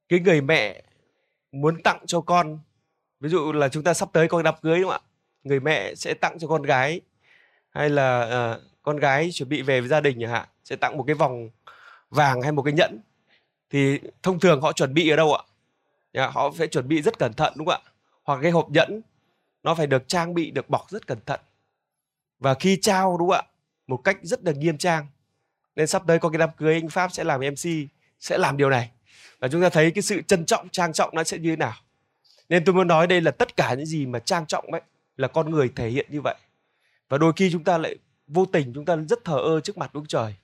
cái người mẹ muốn tặng cho con ví dụ là chúng ta sắp tới có đám cưới đúng không ạ? Người mẹ sẽ tặng cho con gái hay là uh, con gái chuẩn bị về với gia đình chẳng hạn sẽ tặng một cái vòng vàng hay một cái nhẫn. Thì thông thường họ chuẩn bị ở đâu ạ? Dạ, họ phải chuẩn bị rất cẩn thận đúng không ạ? Hoặc cái hộp nhẫn nó phải được trang bị được bọc rất cẩn thận. Và khi trao đúng không ạ? Một cách rất là nghiêm trang nên sắp tới có cái đám cưới anh Pháp sẽ làm MC sẽ làm điều này. Và chúng ta thấy cái sự trân trọng, trang trọng nó sẽ như thế nào. Nên tôi muốn nói đây là tất cả những gì mà trang trọng ấy, là con người thể hiện như vậy. Và đôi khi chúng ta lại vô tình, chúng ta rất thờ ơ trước mặt Đức Trời.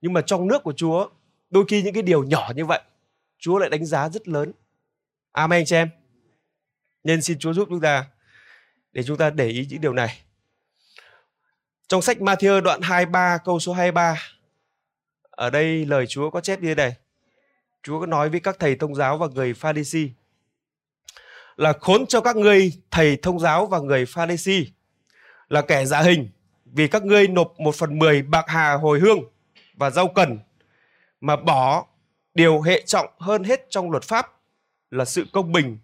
Nhưng mà trong nước của Chúa, đôi khi những cái điều nhỏ như vậy, Chúa lại đánh giá rất lớn. Amen cho em. Nên xin Chúa giúp chúng ta để chúng ta để ý những điều này. Trong sách Matthew đoạn 23 câu số 23 ở đây lời Chúa có chép như thế này. Chúa có nói với các thầy thông giáo và người pha si là khốn cho các ngươi thầy thông giáo và người pha si là kẻ giả hình vì các ngươi nộp một phần mười bạc hà hồi hương và rau cần mà bỏ điều hệ trọng hơn hết trong luật pháp là sự công bình,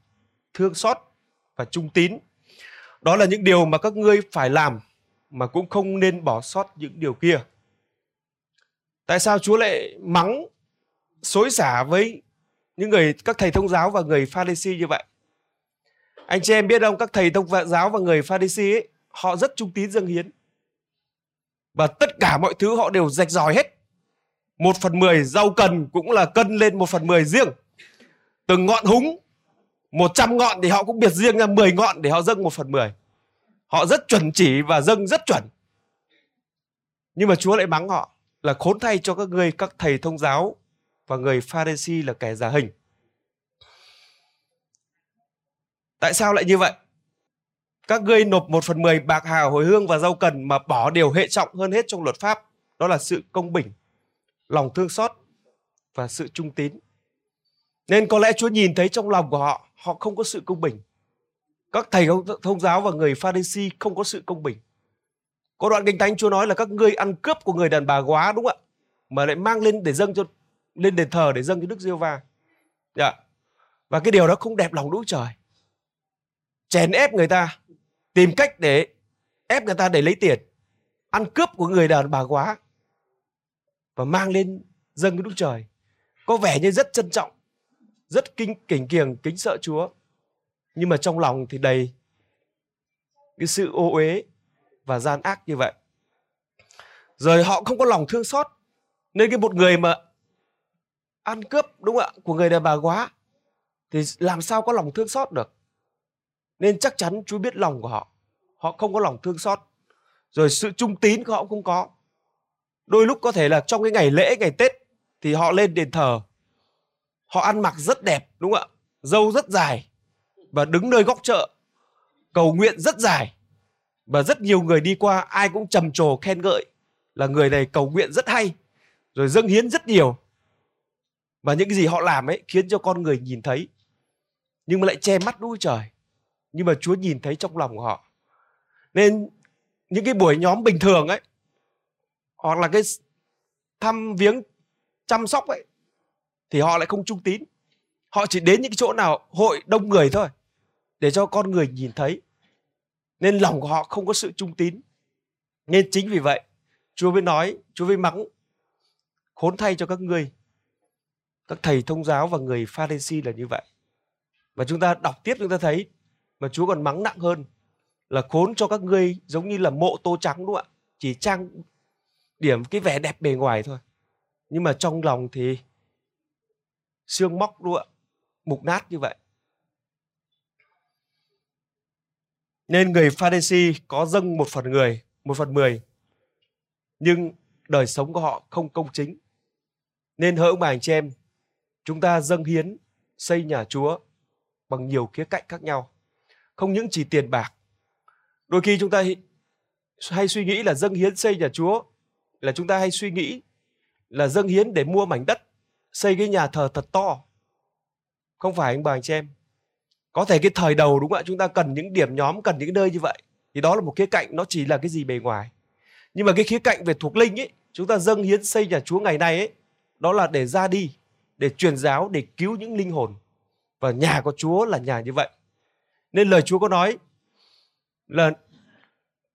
thương xót và trung tín. Đó là những điều mà các ngươi phải làm mà cũng không nên bỏ sót những điều kia. Tại sao Chúa lại mắng xối xả với những người các thầy thông giáo và người Pha-ri-si như vậy? Anh chị em biết không, các thầy thông giáo và người Pha-ri-si ấy, họ rất trung tín dâng hiến. Và tất cả mọi thứ họ đều rạch ròi hết. Một phần mười rau cần cũng là cân lên một phần mười riêng. Từng ngọn húng, một trăm ngọn thì họ cũng biệt riêng ra mười ngọn để họ dâng một phần mười. Họ rất chuẩn chỉ và dâng rất chuẩn. Nhưng mà Chúa lại mắng họ là khốn thay cho các ngươi các thầy thông giáo và người Pharisee là kẻ giả hình. Tại sao lại như vậy? Các ngươi nộp một phần mười bạc hà hồi hương và rau cần mà bỏ điều hệ trọng hơn hết trong luật pháp. Đó là sự công bình, lòng thương xót và sự trung tín. Nên có lẽ Chúa nhìn thấy trong lòng của họ, họ không có sự công bình. Các thầy thông giáo và người Pharisee không có sự công bình. Có đoạn kinh thánh Chúa nói là các ngươi ăn cướp của người đàn bà quá đúng không ạ? Mà lại mang lên để dâng cho lên đền thờ để dâng cho Đức Giêsu va. Dạ. Và cái điều đó không đẹp lòng Đức Trời. Chèn ép người ta, tìm cách để ép người ta để lấy tiền, ăn cướp của người đàn bà quá và mang lên dâng cho Đức Trời. Có vẻ như rất trân trọng, rất kinh kính kiềng kính sợ Chúa nhưng mà trong lòng thì đầy cái sự ô uế và gian ác như vậy. Rồi họ không có lòng thương xót. Nên cái một người mà ăn cướp, đúng không ạ, của người đàn bà quá, thì làm sao có lòng thương xót được? Nên chắc chắn Chúa biết lòng của họ. Họ không có lòng thương xót. Rồi sự trung tín của họ cũng không có. Đôi lúc có thể là trong cái ngày lễ, ngày tết, thì họ lên đền thờ. Họ ăn mặc rất đẹp, đúng không ạ? Dâu rất dài và đứng nơi góc chợ, cầu nguyện rất dài và rất nhiều người đi qua, ai cũng trầm trồ khen ngợi là người này cầu nguyện rất hay, rồi dâng hiến rất nhiều. Và những cái gì họ làm ấy khiến cho con người nhìn thấy, nhưng mà lại che mắt đuôi trời. Nhưng mà Chúa nhìn thấy trong lòng của họ. Nên những cái buổi nhóm bình thường ấy, hoặc là cái thăm viếng, chăm sóc ấy, thì họ lại không trung tín. Họ chỉ đến những cái chỗ nào, hội đông người thôi, để cho con người nhìn thấy nên lòng của họ không có sự trung tín. Nên chính vì vậy, chúa mới nói, chúa mới mắng, khốn thay cho các ngươi. Các thầy thông giáo và người pha là như vậy. Và chúng ta đọc tiếp chúng ta thấy mà chúa còn mắng nặng hơn là khốn cho các ngươi giống như là mộ tô trắng đúng không ạ? Chỉ trang điểm cái vẻ đẹp bề ngoài thôi. Nhưng mà trong lòng thì xương móc, đúng không ạ? Mục nát như vậy. Nên người Pharisee có dâng một phần người, một phần mười. Nhưng đời sống của họ không công chính. Nên hỡi ông bà anh chị em, chúng ta dâng hiến, xây nhà Chúa bằng nhiều khía cạnh khác nhau. Không những chỉ tiền bạc, đôi khi chúng ta hay suy nghĩ là dâng hiến xây nhà Chúa, là chúng ta hay suy nghĩ là dâng hiến để mua mảnh đất, xây cái nhà thờ thật to. Không phải anh bà anh chị em có thể cái thời đầu đúng không ạ? Chúng ta cần những điểm nhóm, cần những nơi như vậy. Thì đó là một khía cạnh, nó chỉ là cái gì bề ngoài. Nhưng mà cái khía cạnh về thuộc linh ấy, chúng ta dâng hiến xây nhà Chúa ngày nay ấy, đó là để ra đi, để truyền giáo, để cứu những linh hồn. Và nhà của Chúa là nhà như vậy. Nên lời Chúa có nói là,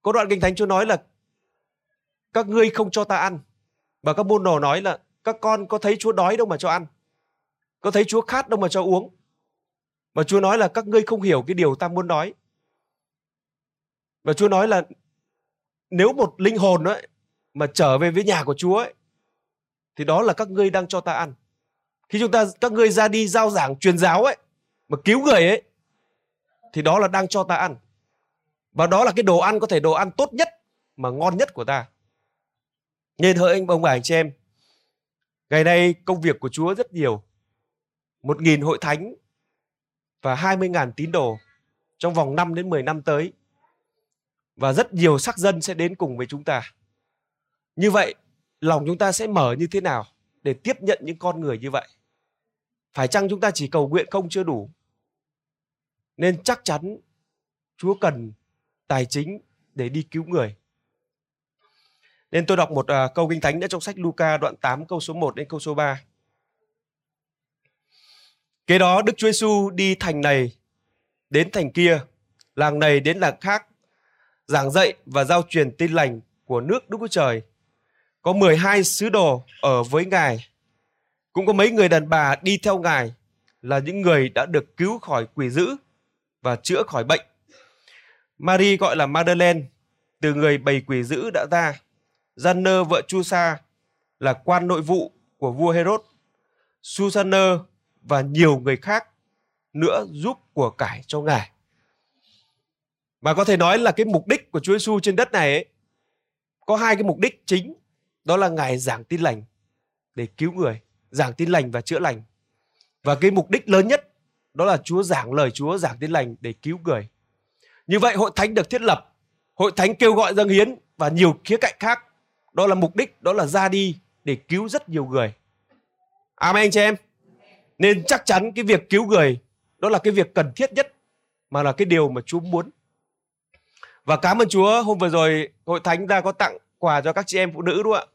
có đoạn kinh thánh Chúa nói là, các ngươi không cho ta ăn. Và các môn đồ nói là, các con có thấy Chúa đói đâu mà cho ăn. Có thấy Chúa khát đâu mà cho uống và Chúa nói là các ngươi không hiểu cái điều ta muốn nói. Và Chúa nói là nếu một linh hồn ấy mà trở về với nhà của Chúa ấy, thì đó là các ngươi đang cho ta ăn. Khi chúng ta các ngươi ra đi giao giảng truyền giáo ấy mà cứu người ấy thì đó là đang cho ta ăn. Và đó là cái đồ ăn có thể đồ ăn tốt nhất mà ngon nhất của ta. Nên hỡi anh ông bà anh chị em ngày nay công việc của Chúa rất nhiều. Một nghìn hội thánh và hai mươi ngàn tín đồ trong vòng 5 đến 10 năm tới. Và rất nhiều sắc dân sẽ đến cùng với chúng ta. Như vậy lòng chúng ta sẽ mở như thế nào để tiếp nhận những con người như vậy? Phải chăng chúng ta chỉ cầu nguyện không chưa đủ? Nên chắc chắn chúa cần tài chính để đi cứu người. Nên tôi đọc một uh, câu kinh thánh nữa trong sách Luca đoạn 8 câu số 1 đến câu số 3. Kế đó Đức Chúa Giêsu đi thành này đến thành kia, làng này đến làng khác, giảng dạy và giao truyền tin lành của nước Đức Chúa Trời. Có 12 sứ đồ ở với Ngài. Cũng có mấy người đàn bà đi theo Ngài là những người đã được cứu khỏi quỷ dữ và chữa khỏi bệnh. Mary gọi là Madeleine, từ người bầy quỷ dữ đã ra. Gianner vợ Chusa là quan nội vụ của vua Herod. Susanner và nhiều người khác nữa giúp của cải cho Ngài. Và có thể nói là cái mục đích của Chúa Giêsu trên đất này ấy, có hai cái mục đích chính, đó là Ngài giảng tin lành để cứu người, giảng tin lành và chữa lành. Và cái mục đích lớn nhất đó là Chúa giảng lời Chúa giảng tin lành để cứu người. Như vậy hội thánh được thiết lập, hội thánh kêu gọi dâng hiến và nhiều khía cạnh khác. Đó là mục đích, đó là ra đi để cứu rất nhiều người. Amen anh chị em. Nên chắc chắn cái việc cứu người đó là cái việc cần thiết nhất mà là cái điều mà Chúa muốn. Và cảm ơn Chúa hôm vừa rồi hội thánh ta có tặng quà cho các chị em phụ nữ đúng không ạ?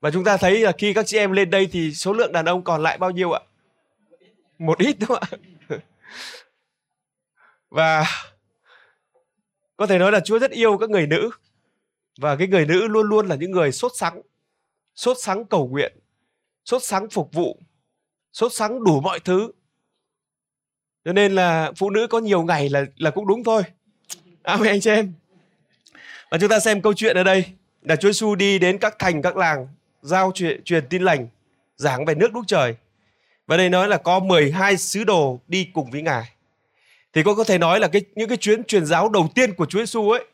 Và chúng ta thấy là khi các chị em lên đây thì số lượng đàn ông còn lại bao nhiêu ạ? Một ít đúng không ạ? Và có thể nói là Chúa rất yêu các người nữ. Và cái người nữ luôn luôn là những người sốt sắng, sốt sắng cầu nguyện, sốt sắng phục vụ, sốt sắng đủ mọi thứ. Cho nên là phụ nữ có nhiều ngày là là cũng đúng thôi. Amen anh chị em. Và chúng ta xem câu chuyện ở đây. Là Chúa Giêsu đi đến các thành, các làng, giao chuyện, truyền tin lành, giảng về nước Đức Trời. Và đây nói là có 12 sứ đồ đi cùng với ngài. Thì có có thể nói là cái, những cái chuyến truyền giáo đầu tiên của Chúa Giêsu ấy,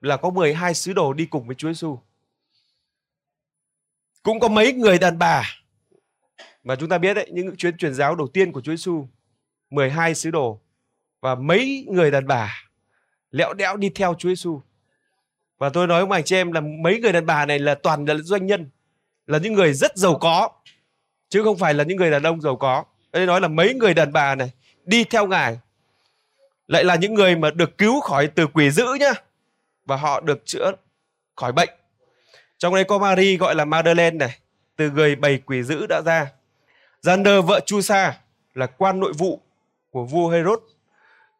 là có 12 sứ đồ đi cùng với Chúa Giêsu cũng có mấy người đàn bà mà chúng ta biết đấy những chuyến truyền giáo đầu tiên của Chúa Giêsu 12 sứ đồ và mấy người đàn bà lẹo đẽo đi theo Chúa Giêsu. Và tôi nói với anh chị em là mấy người đàn bà này là toàn là doanh nhân, là những người rất giàu có chứ không phải là những người đàn ông giàu có. Đây nói là mấy người đàn bà này đi theo ngài lại là những người mà được cứu khỏi từ quỷ dữ nhá và họ được chữa khỏi bệnh. Trong đây có Marie gọi là Madeleine này, từ người bầy quỷ dữ đã ra. Giander vợ Chusa là quan nội vụ của vua Herod.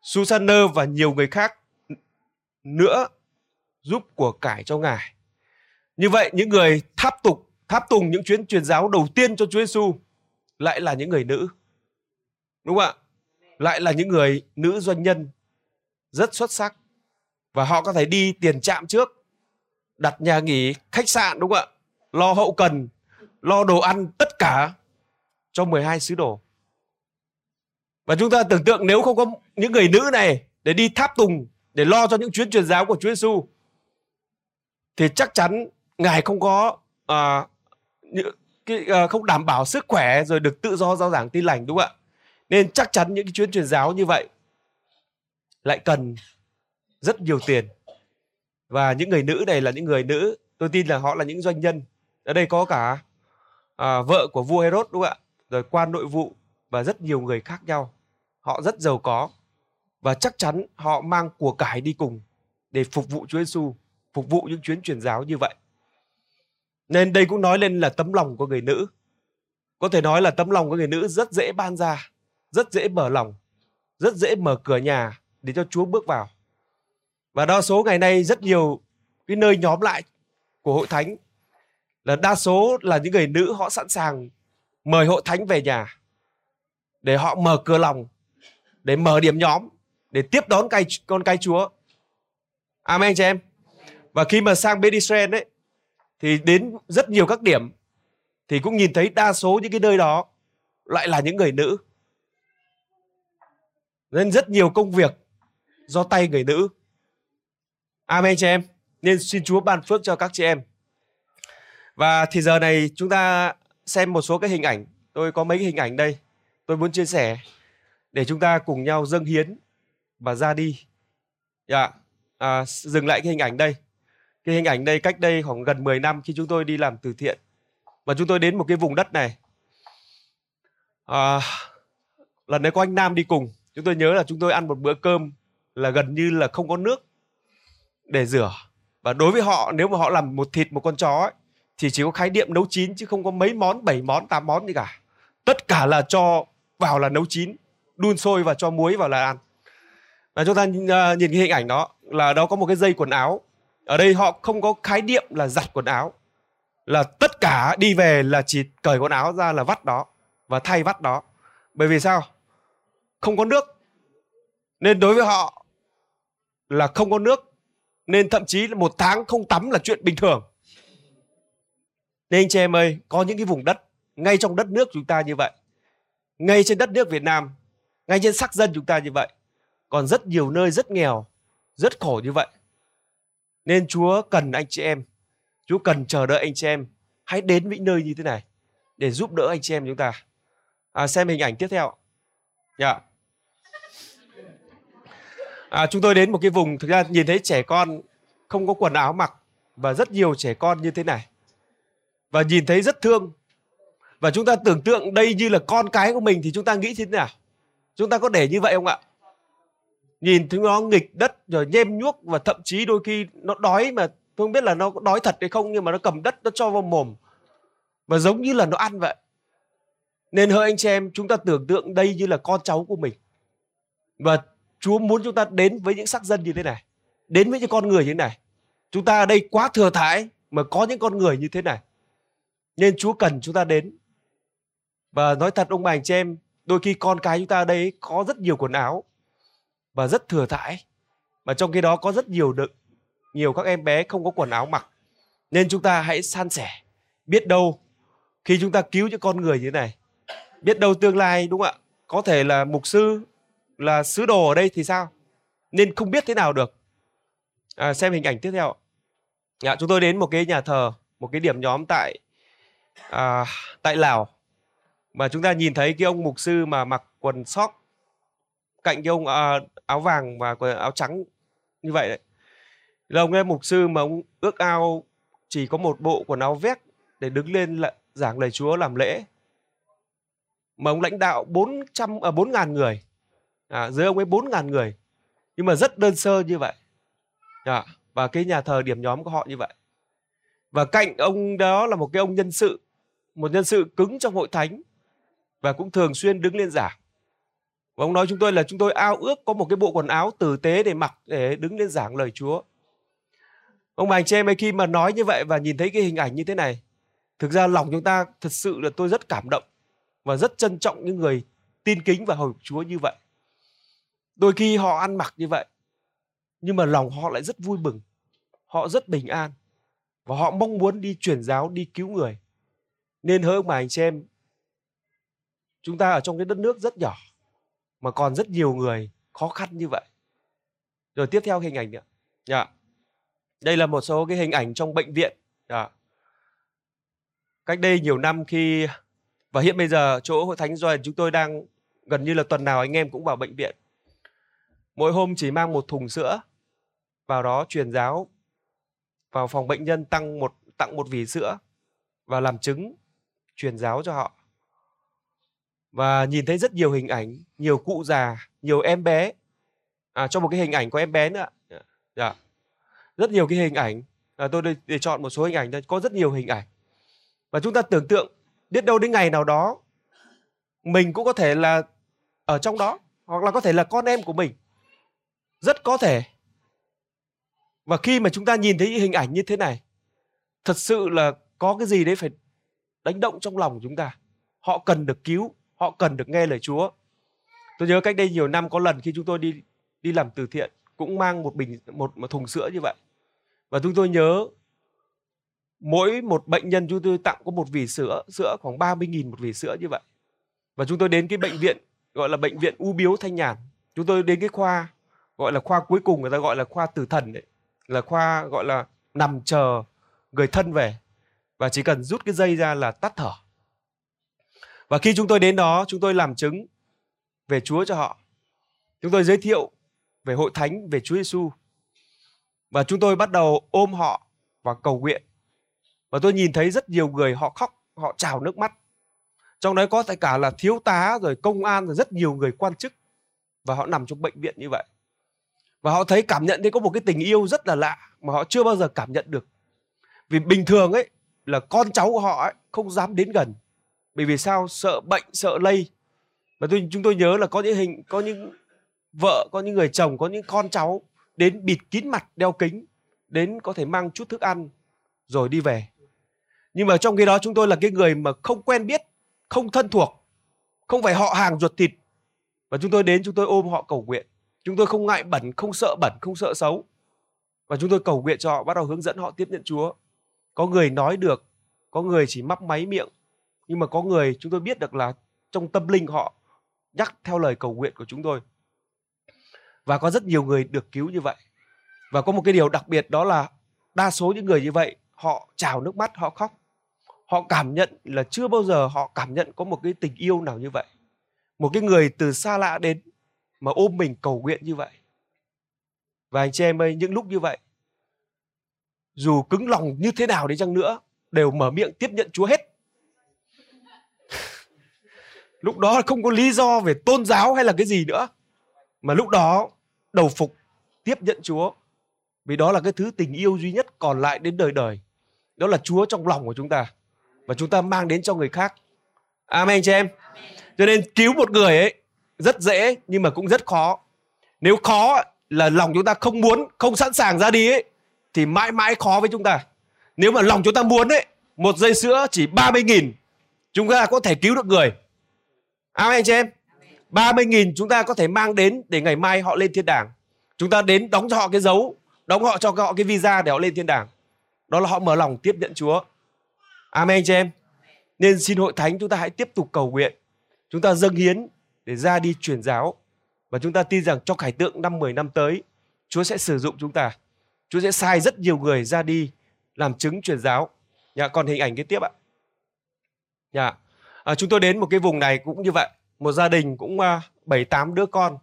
Susaner và nhiều người khác nữa giúp của cải cho ngài. Như vậy những người tháp tục tháp tùng những chuyến truyền giáo đầu tiên cho Chúa Giêsu lại là những người nữ. Đúng không ạ? Lại là những người nữ doanh nhân rất xuất sắc và họ có thể đi tiền trạm trước, đặt nhà nghỉ, khách sạn đúng không ạ? Lo hậu cần, lo đồ ăn tất cả cho 12 sứ đồ. Và chúng ta tưởng tượng nếu không có những người nữ này để đi tháp tùng, để lo cho những chuyến truyền giáo của Chúa Giêsu thì chắc chắn ngài không có à, những cái à, không đảm bảo sức khỏe rồi được tự do giao giảng tin lành đúng không ạ? Nên chắc chắn những cái chuyến truyền giáo như vậy lại cần rất nhiều tiền. Và những người nữ này là những người nữ, tôi tin là họ là những doanh nhân. Ở đây có cả à, vợ của vua Herod đúng không ạ? Rồi quan nội vụ và rất nhiều người khác nhau. Họ rất giàu có và chắc chắn họ mang của cải đi cùng để phục vụ Chúa Giêsu, phục vụ những chuyến truyền giáo như vậy. Nên đây cũng nói lên là tấm lòng của người nữ. Có thể nói là tấm lòng của người nữ rất dễ ban ra, rất dễ mở lòng, rất dễ mở cửa nhà để cho Chúa bước vào. Và đa số ngày nay rất nhiều cái nơi nhóm lại của hội thánh là đa số là những người nữ họ sẵn sàng mời hội thánh về nhà để họ mở cửa lòng để mở điểm nhóm để tiếp đón cai, con cai Chúa. Amen chị em. Và khi mà sang bên Israel ấy thì đến rất nhiều các điểm thì cũng nhìn thấy đa số những cái nơi đó lại là những người nữ. Nên rất nhiều công việc do tay người nữ. Amen chị em. Nên xin Chúa ban phước cho các chị em. Và thì giờ này chúng ta xem một số cái hình ảnh. Tôi có mấy cái hình ảnh đây. Tôi muốn chia sẻ để chúng ta cùng nhau dâng hiến và ra đi. Dạ, à, dừng lại cái hình ảnh đây. Cái hình ảnh đây cách đây khoảng gần 10 năm khi chúng tôi đi làm từ thiện. Và chúng tôi đến một cái vùng đất này. À, lần đấy có anh Nam đi cùng. Chúng tôi nhớ là chúng tôi ăn một bữa cơm là gần như là không có nước để rửa. Và đối với họ nếu mà họ làm một thịt một con chó ấy, thì chỉ có khái niệm nấu chín chứ không có mấy món, bảy món, tám món gì cả. Tất cả là cho vào là nấu chín, đun sôi và cho muối vào là ăn. Và chúng ta à, nhìn cái hình ảnh đó là đó có một cái dây quần áo. Ở đây họ không có khái niệm là giặt quần áo. Là tất cả đi về là chỉ cởi quần áo ra là vắt đó và thay vắt đó. Bởi vì sao? Không có nước. Nên đối với họ là không có nước nên thậm chí là một tháng không tắm là chuyện bình thường nên anh chị em ơi có những cái vùng đất ngay trong đất nước chúng ta như vậy ngay trên đất nước Việt Nam ngay trên sắc dân chúng ta như vậy còn rất nhiều nơi rất nghèo rất khổ như vậy. Nên Chúa cần anh chị em Chúa cần chờ đợi anh chị em hãy đến những nơi như thế này để giúp đỡ anh chị em chúng ta. À, xem hình ảnh tiếp theo dạ. Yeah. à, chúng tôi đến một cái vùng thực ra nhìn thấy trẻ con không có quần áo mặc và rất nhiều trẻ con như thế này và nhìn thấy rất thương. Và chúng ta tưởng tượng đây như là con cái của mình thì chúng ta nghĩ thế nào? Chúng ta có để như vậy không ạ? Nhìn thấy nó nghịch đất rồi nhem nhuốc và thậm chí đôi khi nó đói mà tôi không biết là nó có đói thật hay không nhưng mà nó cầm đất nó cho vào mồm. Và giống như là nó ăn vậy. Nên hỡi anh chị em, chúng ta tưởng tượng đây như là con cháu của mình. Và Chúa muốn chúng ta đến với những sắc dân như thế này, đến với những con người như thế này. Chúng ta ở đây quá thừa thãi mà có những con người như thế này nên Chúa cần chúng ta đến. Và nói thật ông bà anh chị em đôi khi con cái chúng ta ở đây có rất nhiều quần áo và rất thừa thãi và trong khi đó có rất nhiều đựng nhiều các em bé không có quần áo mặc. Nên chúng ta hãy san sẻ biết đâu khi chúng ta cứu những con người như thế này biết đâu tương lai đúng không ạ? Có thể là mục sư là sứ đồ ở đây thì sao? Nên không biết thế nào được. À, xem hình ảnh tiếp theo à, chúng tôi đến một cái nhà thờ một cái điểm nhóm tại à, tại lào. Mà chúng ta nhìn thấy cái ông mục sư mà mặc quần sóc cạnh cái ông à, áo vàng và quần áo trắng như vậy đấy. Là ông ấy mục sư mà ông ước ao chỉ có một bộ quần áo vét để đứng lên giảng lời Chúa làm lễ. Mà ông lãnh đạo 400 à 4 ngàn người. À, dưới ông ấy 4 ngàn người. Nhưng mà rất đơn sơ như vậy. À, và cái nhà thờ điểm nhóm của họ như vậy. Và cạnh ông đó là một cái ông nhân sự một nhân sự cứng trong hội thánh và cũng thường xuyên đứng lên giảng. Và ông nói chúng tôi là chúng tôi ao ước có một cái bộ quần áo tử tế để mặc để đứng lên giảng lời Chúa. Ông bà, anh chị em ấy khi mà nói như vậy và nhìn thấy cái hình ảnh như thế này, thực ra lòng chúng ta thật sự là tôi rất cảm động và rất trân trọng những người tin kính và hầu Chúa như vậy. Đôi khi họ ăn mặc như vậy, nhưng mà lòng họ lại rất vui mừng, họ rất bình an và họ mong muốn đi truyền giáo, đi cứu người nên hỡi ông bà anh chị em, chúng ta ở trong cái đất nước rất nhỏ, mà còn rất nhiều người khó khăn như vậy. Rồi tiếp theo hình ảnh nữa dạ. Đây là một số cái hình ảnh trong bệnh viện. Dạ. cách đây nhiều năm khi, và hiện bây giờ chỗ hội thánh doanh chúng tôi đang gần như là tuần nào anh em cũng vào bệnh viện. Mỗi hôm chỉ mang một thùng sữa, vào đó truyền giáo, vào phòng bệnh nhân tăng một, tặng một vỉ sữa và làm chứng truyền giáo cho họ. Và nhìn thấy rất nhiều hình ảnh nhiều cụ già nhiều em bé. À, cho một cái hình ảnh có em bé nữa dạ, dạ. rất nhiều cái hình ảnh. À, tôi để, để chọn một số hình ảnh có rất nhiều hình ảnh. Và chúng ta tưởng tượng biết đâu đến ngày nào đó mình cũng có thể là ở trong đó hoặc là có thể là con em của mình. Rất có thể. Và khi mà chúng ta nhìn thấy hình ảnh như thế này thật sự là có cái gì đấy phải đánh động trong lòng chúng ta. Họ cần được cứu họ cần được nghe lời Chúa. Tôi nhớ cách đây nhiều năm có lần khi chúng tôi đi đi làm từ thiện cũng mang một bình một, một thùng sữa như vậy. Và chúng tôi nhớ mỗi một bệnh nhân chúng tôi tặng có một vỉ sữa sữa khoảng 30.000 một vỉ sữa như vậy. Và chúng tôi đến cái bệnh viện gọi là bệnh viện u biếu thanh nhàn. Chúng tôi đến cái khoa gọi là khoa cuối cùng người ta gọi là khoa tử thần đấy. Là khoa gọi là nằm chờ người thân về và chỉ cần rút cái dây ra là tắt thở. Và khi chúng tôi đến đó, chúng tôi làm chứng về Chúa cho họ. Chúng tôi giới thiệu về hội thánh, về Chúa Giêsu và chúng tôi bắt đầu ôm họ và cầu nguyện. Và tôi nhìn thấy rất nhiều người họ khóc, họ trào nước mắt. Trong đấy có tất cả là thiếu tá, rồi công an, rồi rất nhiều người quan chức. Và họ nằm trong bệnh viện như vậy. Và họ thấy cảm nhận thấy có một cái tình yêu rất là lạ mà họ chưa bao giờ cảm nhận được. Vì bình thường ấy là con cháu của họ ấy, không dám đến gần. Bởi vì sao? Sợ bệnh, sợ lây. Và tôi, chúng tôi nhớ là có những hình, có những vợ, có những người chồng, có những con cháu đến bịt kín mặt, đeo kính, đến có thể mang chút thức ăn, rồi đi về. Nhưng mà trong khi đó chúng tôi là cái người mà không quen biết, không thân thuộc, không phải họ hàng ruột thịt. Và chúng tôi đến, chúng tôi ôm họ cầu nguyện. Chúng tôi không ngại bẩn, không sợ bẩn, không sợ xấu. Và chúng tôi cầu nguyện cho họ, bắt đầu hướng dẫn họ tiếp nhận chúa có người nói được, có người chỉ mắc máy miệng, nhưng mà có người chúng tôi biết được là trong tâm linh họ nhắc theo lời cầu nguyện của chúng tôi. Và có rất nhiều người được cứu như vậy. Và có một cái điều đặc biệt đó là đa số những người như vậy, họ trào nước mắt, họ khóc. Họ cảm nhận là chưa bao giờ họ cảm nhận có một cái tình yêu nào như vậy. Một cái người từ xa lạ đến mà ôm mình cầu nguyện như vậy. Và anh chị em ơi, những lúc như vậy dù cứng lòng như thế nào đi chăng nữa, đều mở miệng tiếp nhận Chúa hết. Lúc đó không có lý do về tôn giáo hay là cái gì nữa, mà lúc đó đầu phục tiếp nhận Chúa. Vì đó là cái thứ tình yêu duy nhất còn lại đến đời đời. Đó là Chúa trong lòng của chúng ta, và chúng ta mang đến cho người khác. Amen, chị em. Cho nên cứu một người ấy, rất dễ, nhưng mà cũng rất khó. Nếu khó là lòng chúng ta không muốn, không sẵn sàng ra đi ấy thì mãi mãi khó với chúng ta nếu mà lòng chúng ta muốn ấy một dây sữa chỉ 30 nghìn chúng ta có thể cứu được người Amen anh chị em 30.000 chúng ta có thể mang đến để ngày mai họ lên thiên đàng. Chúng ta đến đóng cho họ cái dấu, đóng họ cho họ cái visa để họ lên thiên đàng. Đó là họ mở lòng tiếp nhận Chúa. Amen anh chị em. Nên xin hội thánh chúng ta hãy tiếp tục cầu nguyện. Chúng ta dâng hiến để ra đi truyền giáo. Và chúng ta tin rằng trong khải tượng năm 10 năm tới, Chúa sẽ sử dụng chúng ta. Chúa sẽ sai rất nhiều người ra đi làm chứng truyền giáo. Nhà còn hình ảnh kế tiếp ạ. Nhà. À, chúng tôi đến một cái vùng này cũng như vậy. Một gia đình cũng à, bảy uh, tám đứa con.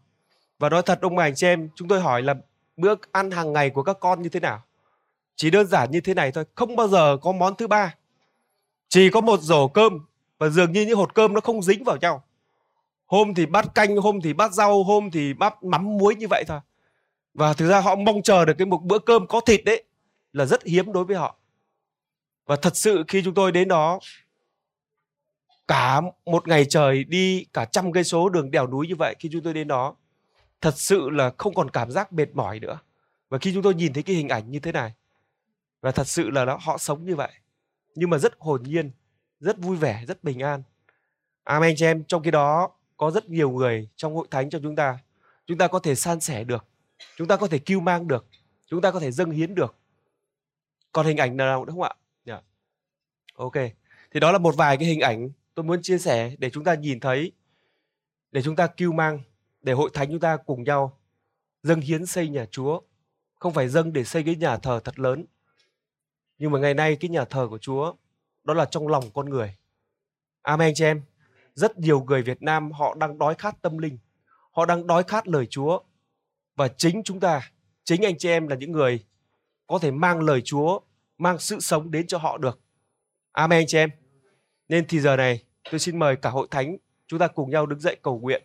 Và nói thật ông bà anh chị em, chúng tôi hỏi là bữa ăn hàng ngày của các con như thế nào? Chỉ đơn giản như thế này thôi, không bao giờ có món thứ ba. Chỉ có một rổ cơm và dường như những hột cơm nó không dính vào nhau. Hôm thì bát canh, hôm thì bát rau, hôm thì bát mắm muối như vậy thôi. Và thực ra họ mong chờ được cái một bữa cơm có thịt đấy là rất hiếm đối với họ. Và thật sự khi chúng tôi đến đó cả một ngày trời đi cả trăm cây số đường đèo núi như vậy khi chúng tôi đến đó thật sự là không còn cảm giác mệt mỏi nữa. Và khi chúng tôi nhìn thấy cái hình ảnh như thế này và thật sự là đó, họ sống như vậy nhưng mà rất hồn nhiên, rất vui vẻ, rất bình an. Amen cho em. Trong khi đó có rất nhiều người trong hội thánh cho chúng ta. Chúng ta có thể san sẻ được. Chúng ta có thể kêu mang được. Chúng ta có thể dâng hiến được. Còn hình ảnh nào đúng không ạ? Yeah. Ok. Thì đó là một vài cái hình ảnh tôi muốn chia sẻ để chúng ta nhìn thấy. Để chúng ta kêu mang. Để hội thánh chúng ta cùng nhau dâng hiến xây nhà Chúa. Không phải dâng để xây cái nhà thờ thật lớn. Nhưng mà ngày nay cái nhà thờ của Chúa đó là trong lòng con người. Amen cho em rất nhiều người Việt Nam họ đang đói khát tâm linh, họ đang đói khát lời Chúa và chính chúng ta, chính anh chị em là những người có thể mang lời Chúa, mang sự sống đến cho họ được. Amen anh chị em. Nên thì giờ này tôi xin mời cả hội thánh chúng ta cùng nhau đứng dậy cầu nguyện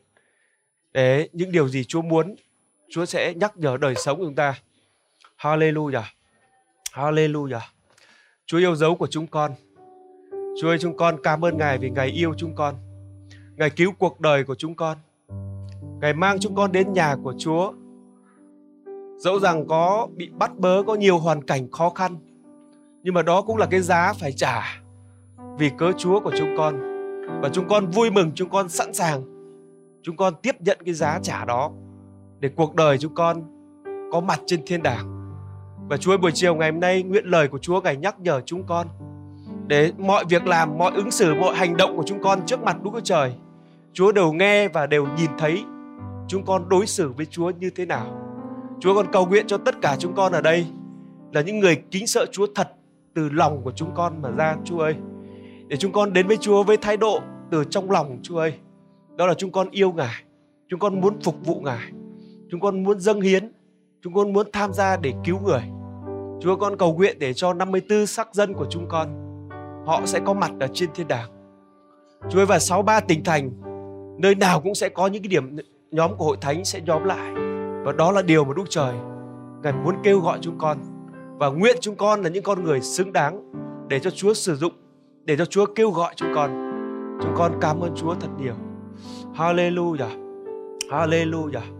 để những điều gì Chúa muốn Chúa sẽ nhắc nhở đời sống của chúng ta. Hallelujah. Hallelujah. Chúa yêu dấu của chúng con. Chúa ơi chúng con cảm ơn Ngài vì Ngài yêu chúng con. Ngài cứu cuộc đời của chúng con. Ngài mang chúng con đến nhà của Chúa. Dẫu rằng có bị bắt bớ, có nhiều hoàn cảnh khó khăn. Nhưng mà đó cũng là cái giá phải trả vì cớ Chúa của chúng con. Và chúng con vui mừng, chúng con sẵn sàng. Chúng con tiếp nhận cái giá trả đó để cuộc đời chúng con có mặt trên thiên đàng. Và Chúa buổi chiều ngày hôm nay nguyện lời của Chúa Ngài nhắc nhở chúng con để mọi việc làm, mọi ứng xử, mọi hành động của chúng con trước mặt Đức Chúa Trời Chúa đều nghe và đều nhìn thấy chúng con đối xử với Chúa như thế nào. Chúa con cầu nguyện cho tất cả chúng con ở đây là những người kính sợ Chúa thật từ lòng của chúng con mà ra, Chúa ơi. Để chúng con đến với Chúa với thái độ từ trong lòng, Chúa ơi. Đó là chúng con yêu Ngài. Chúng con muốn phục vụ Ngài. Chúng con muốn dâng hiến. Chúng con muốn tham gia để cứu người. Chúa con cầu nguyện để cho 54 sắc dân của chúng con, họ sẽ có mặt ở trên thiên đàng. Chúa ơi, và 63 tỉnh thành, nơi nào cũng sẽ có những cái điểm, nhóm của hội thánh sẽ nhóm lại và đó là điều mà Đức Trời Ngài muốn kêu gọi chúng con. Và nguyện chúng con là những con người xứng đáng để cho Chúa sử dụng, để cho Chúa kêu gọi chúng con. Chúng con cảm ơn Chúa thật nhiều. Hallelujah. Hallelujah.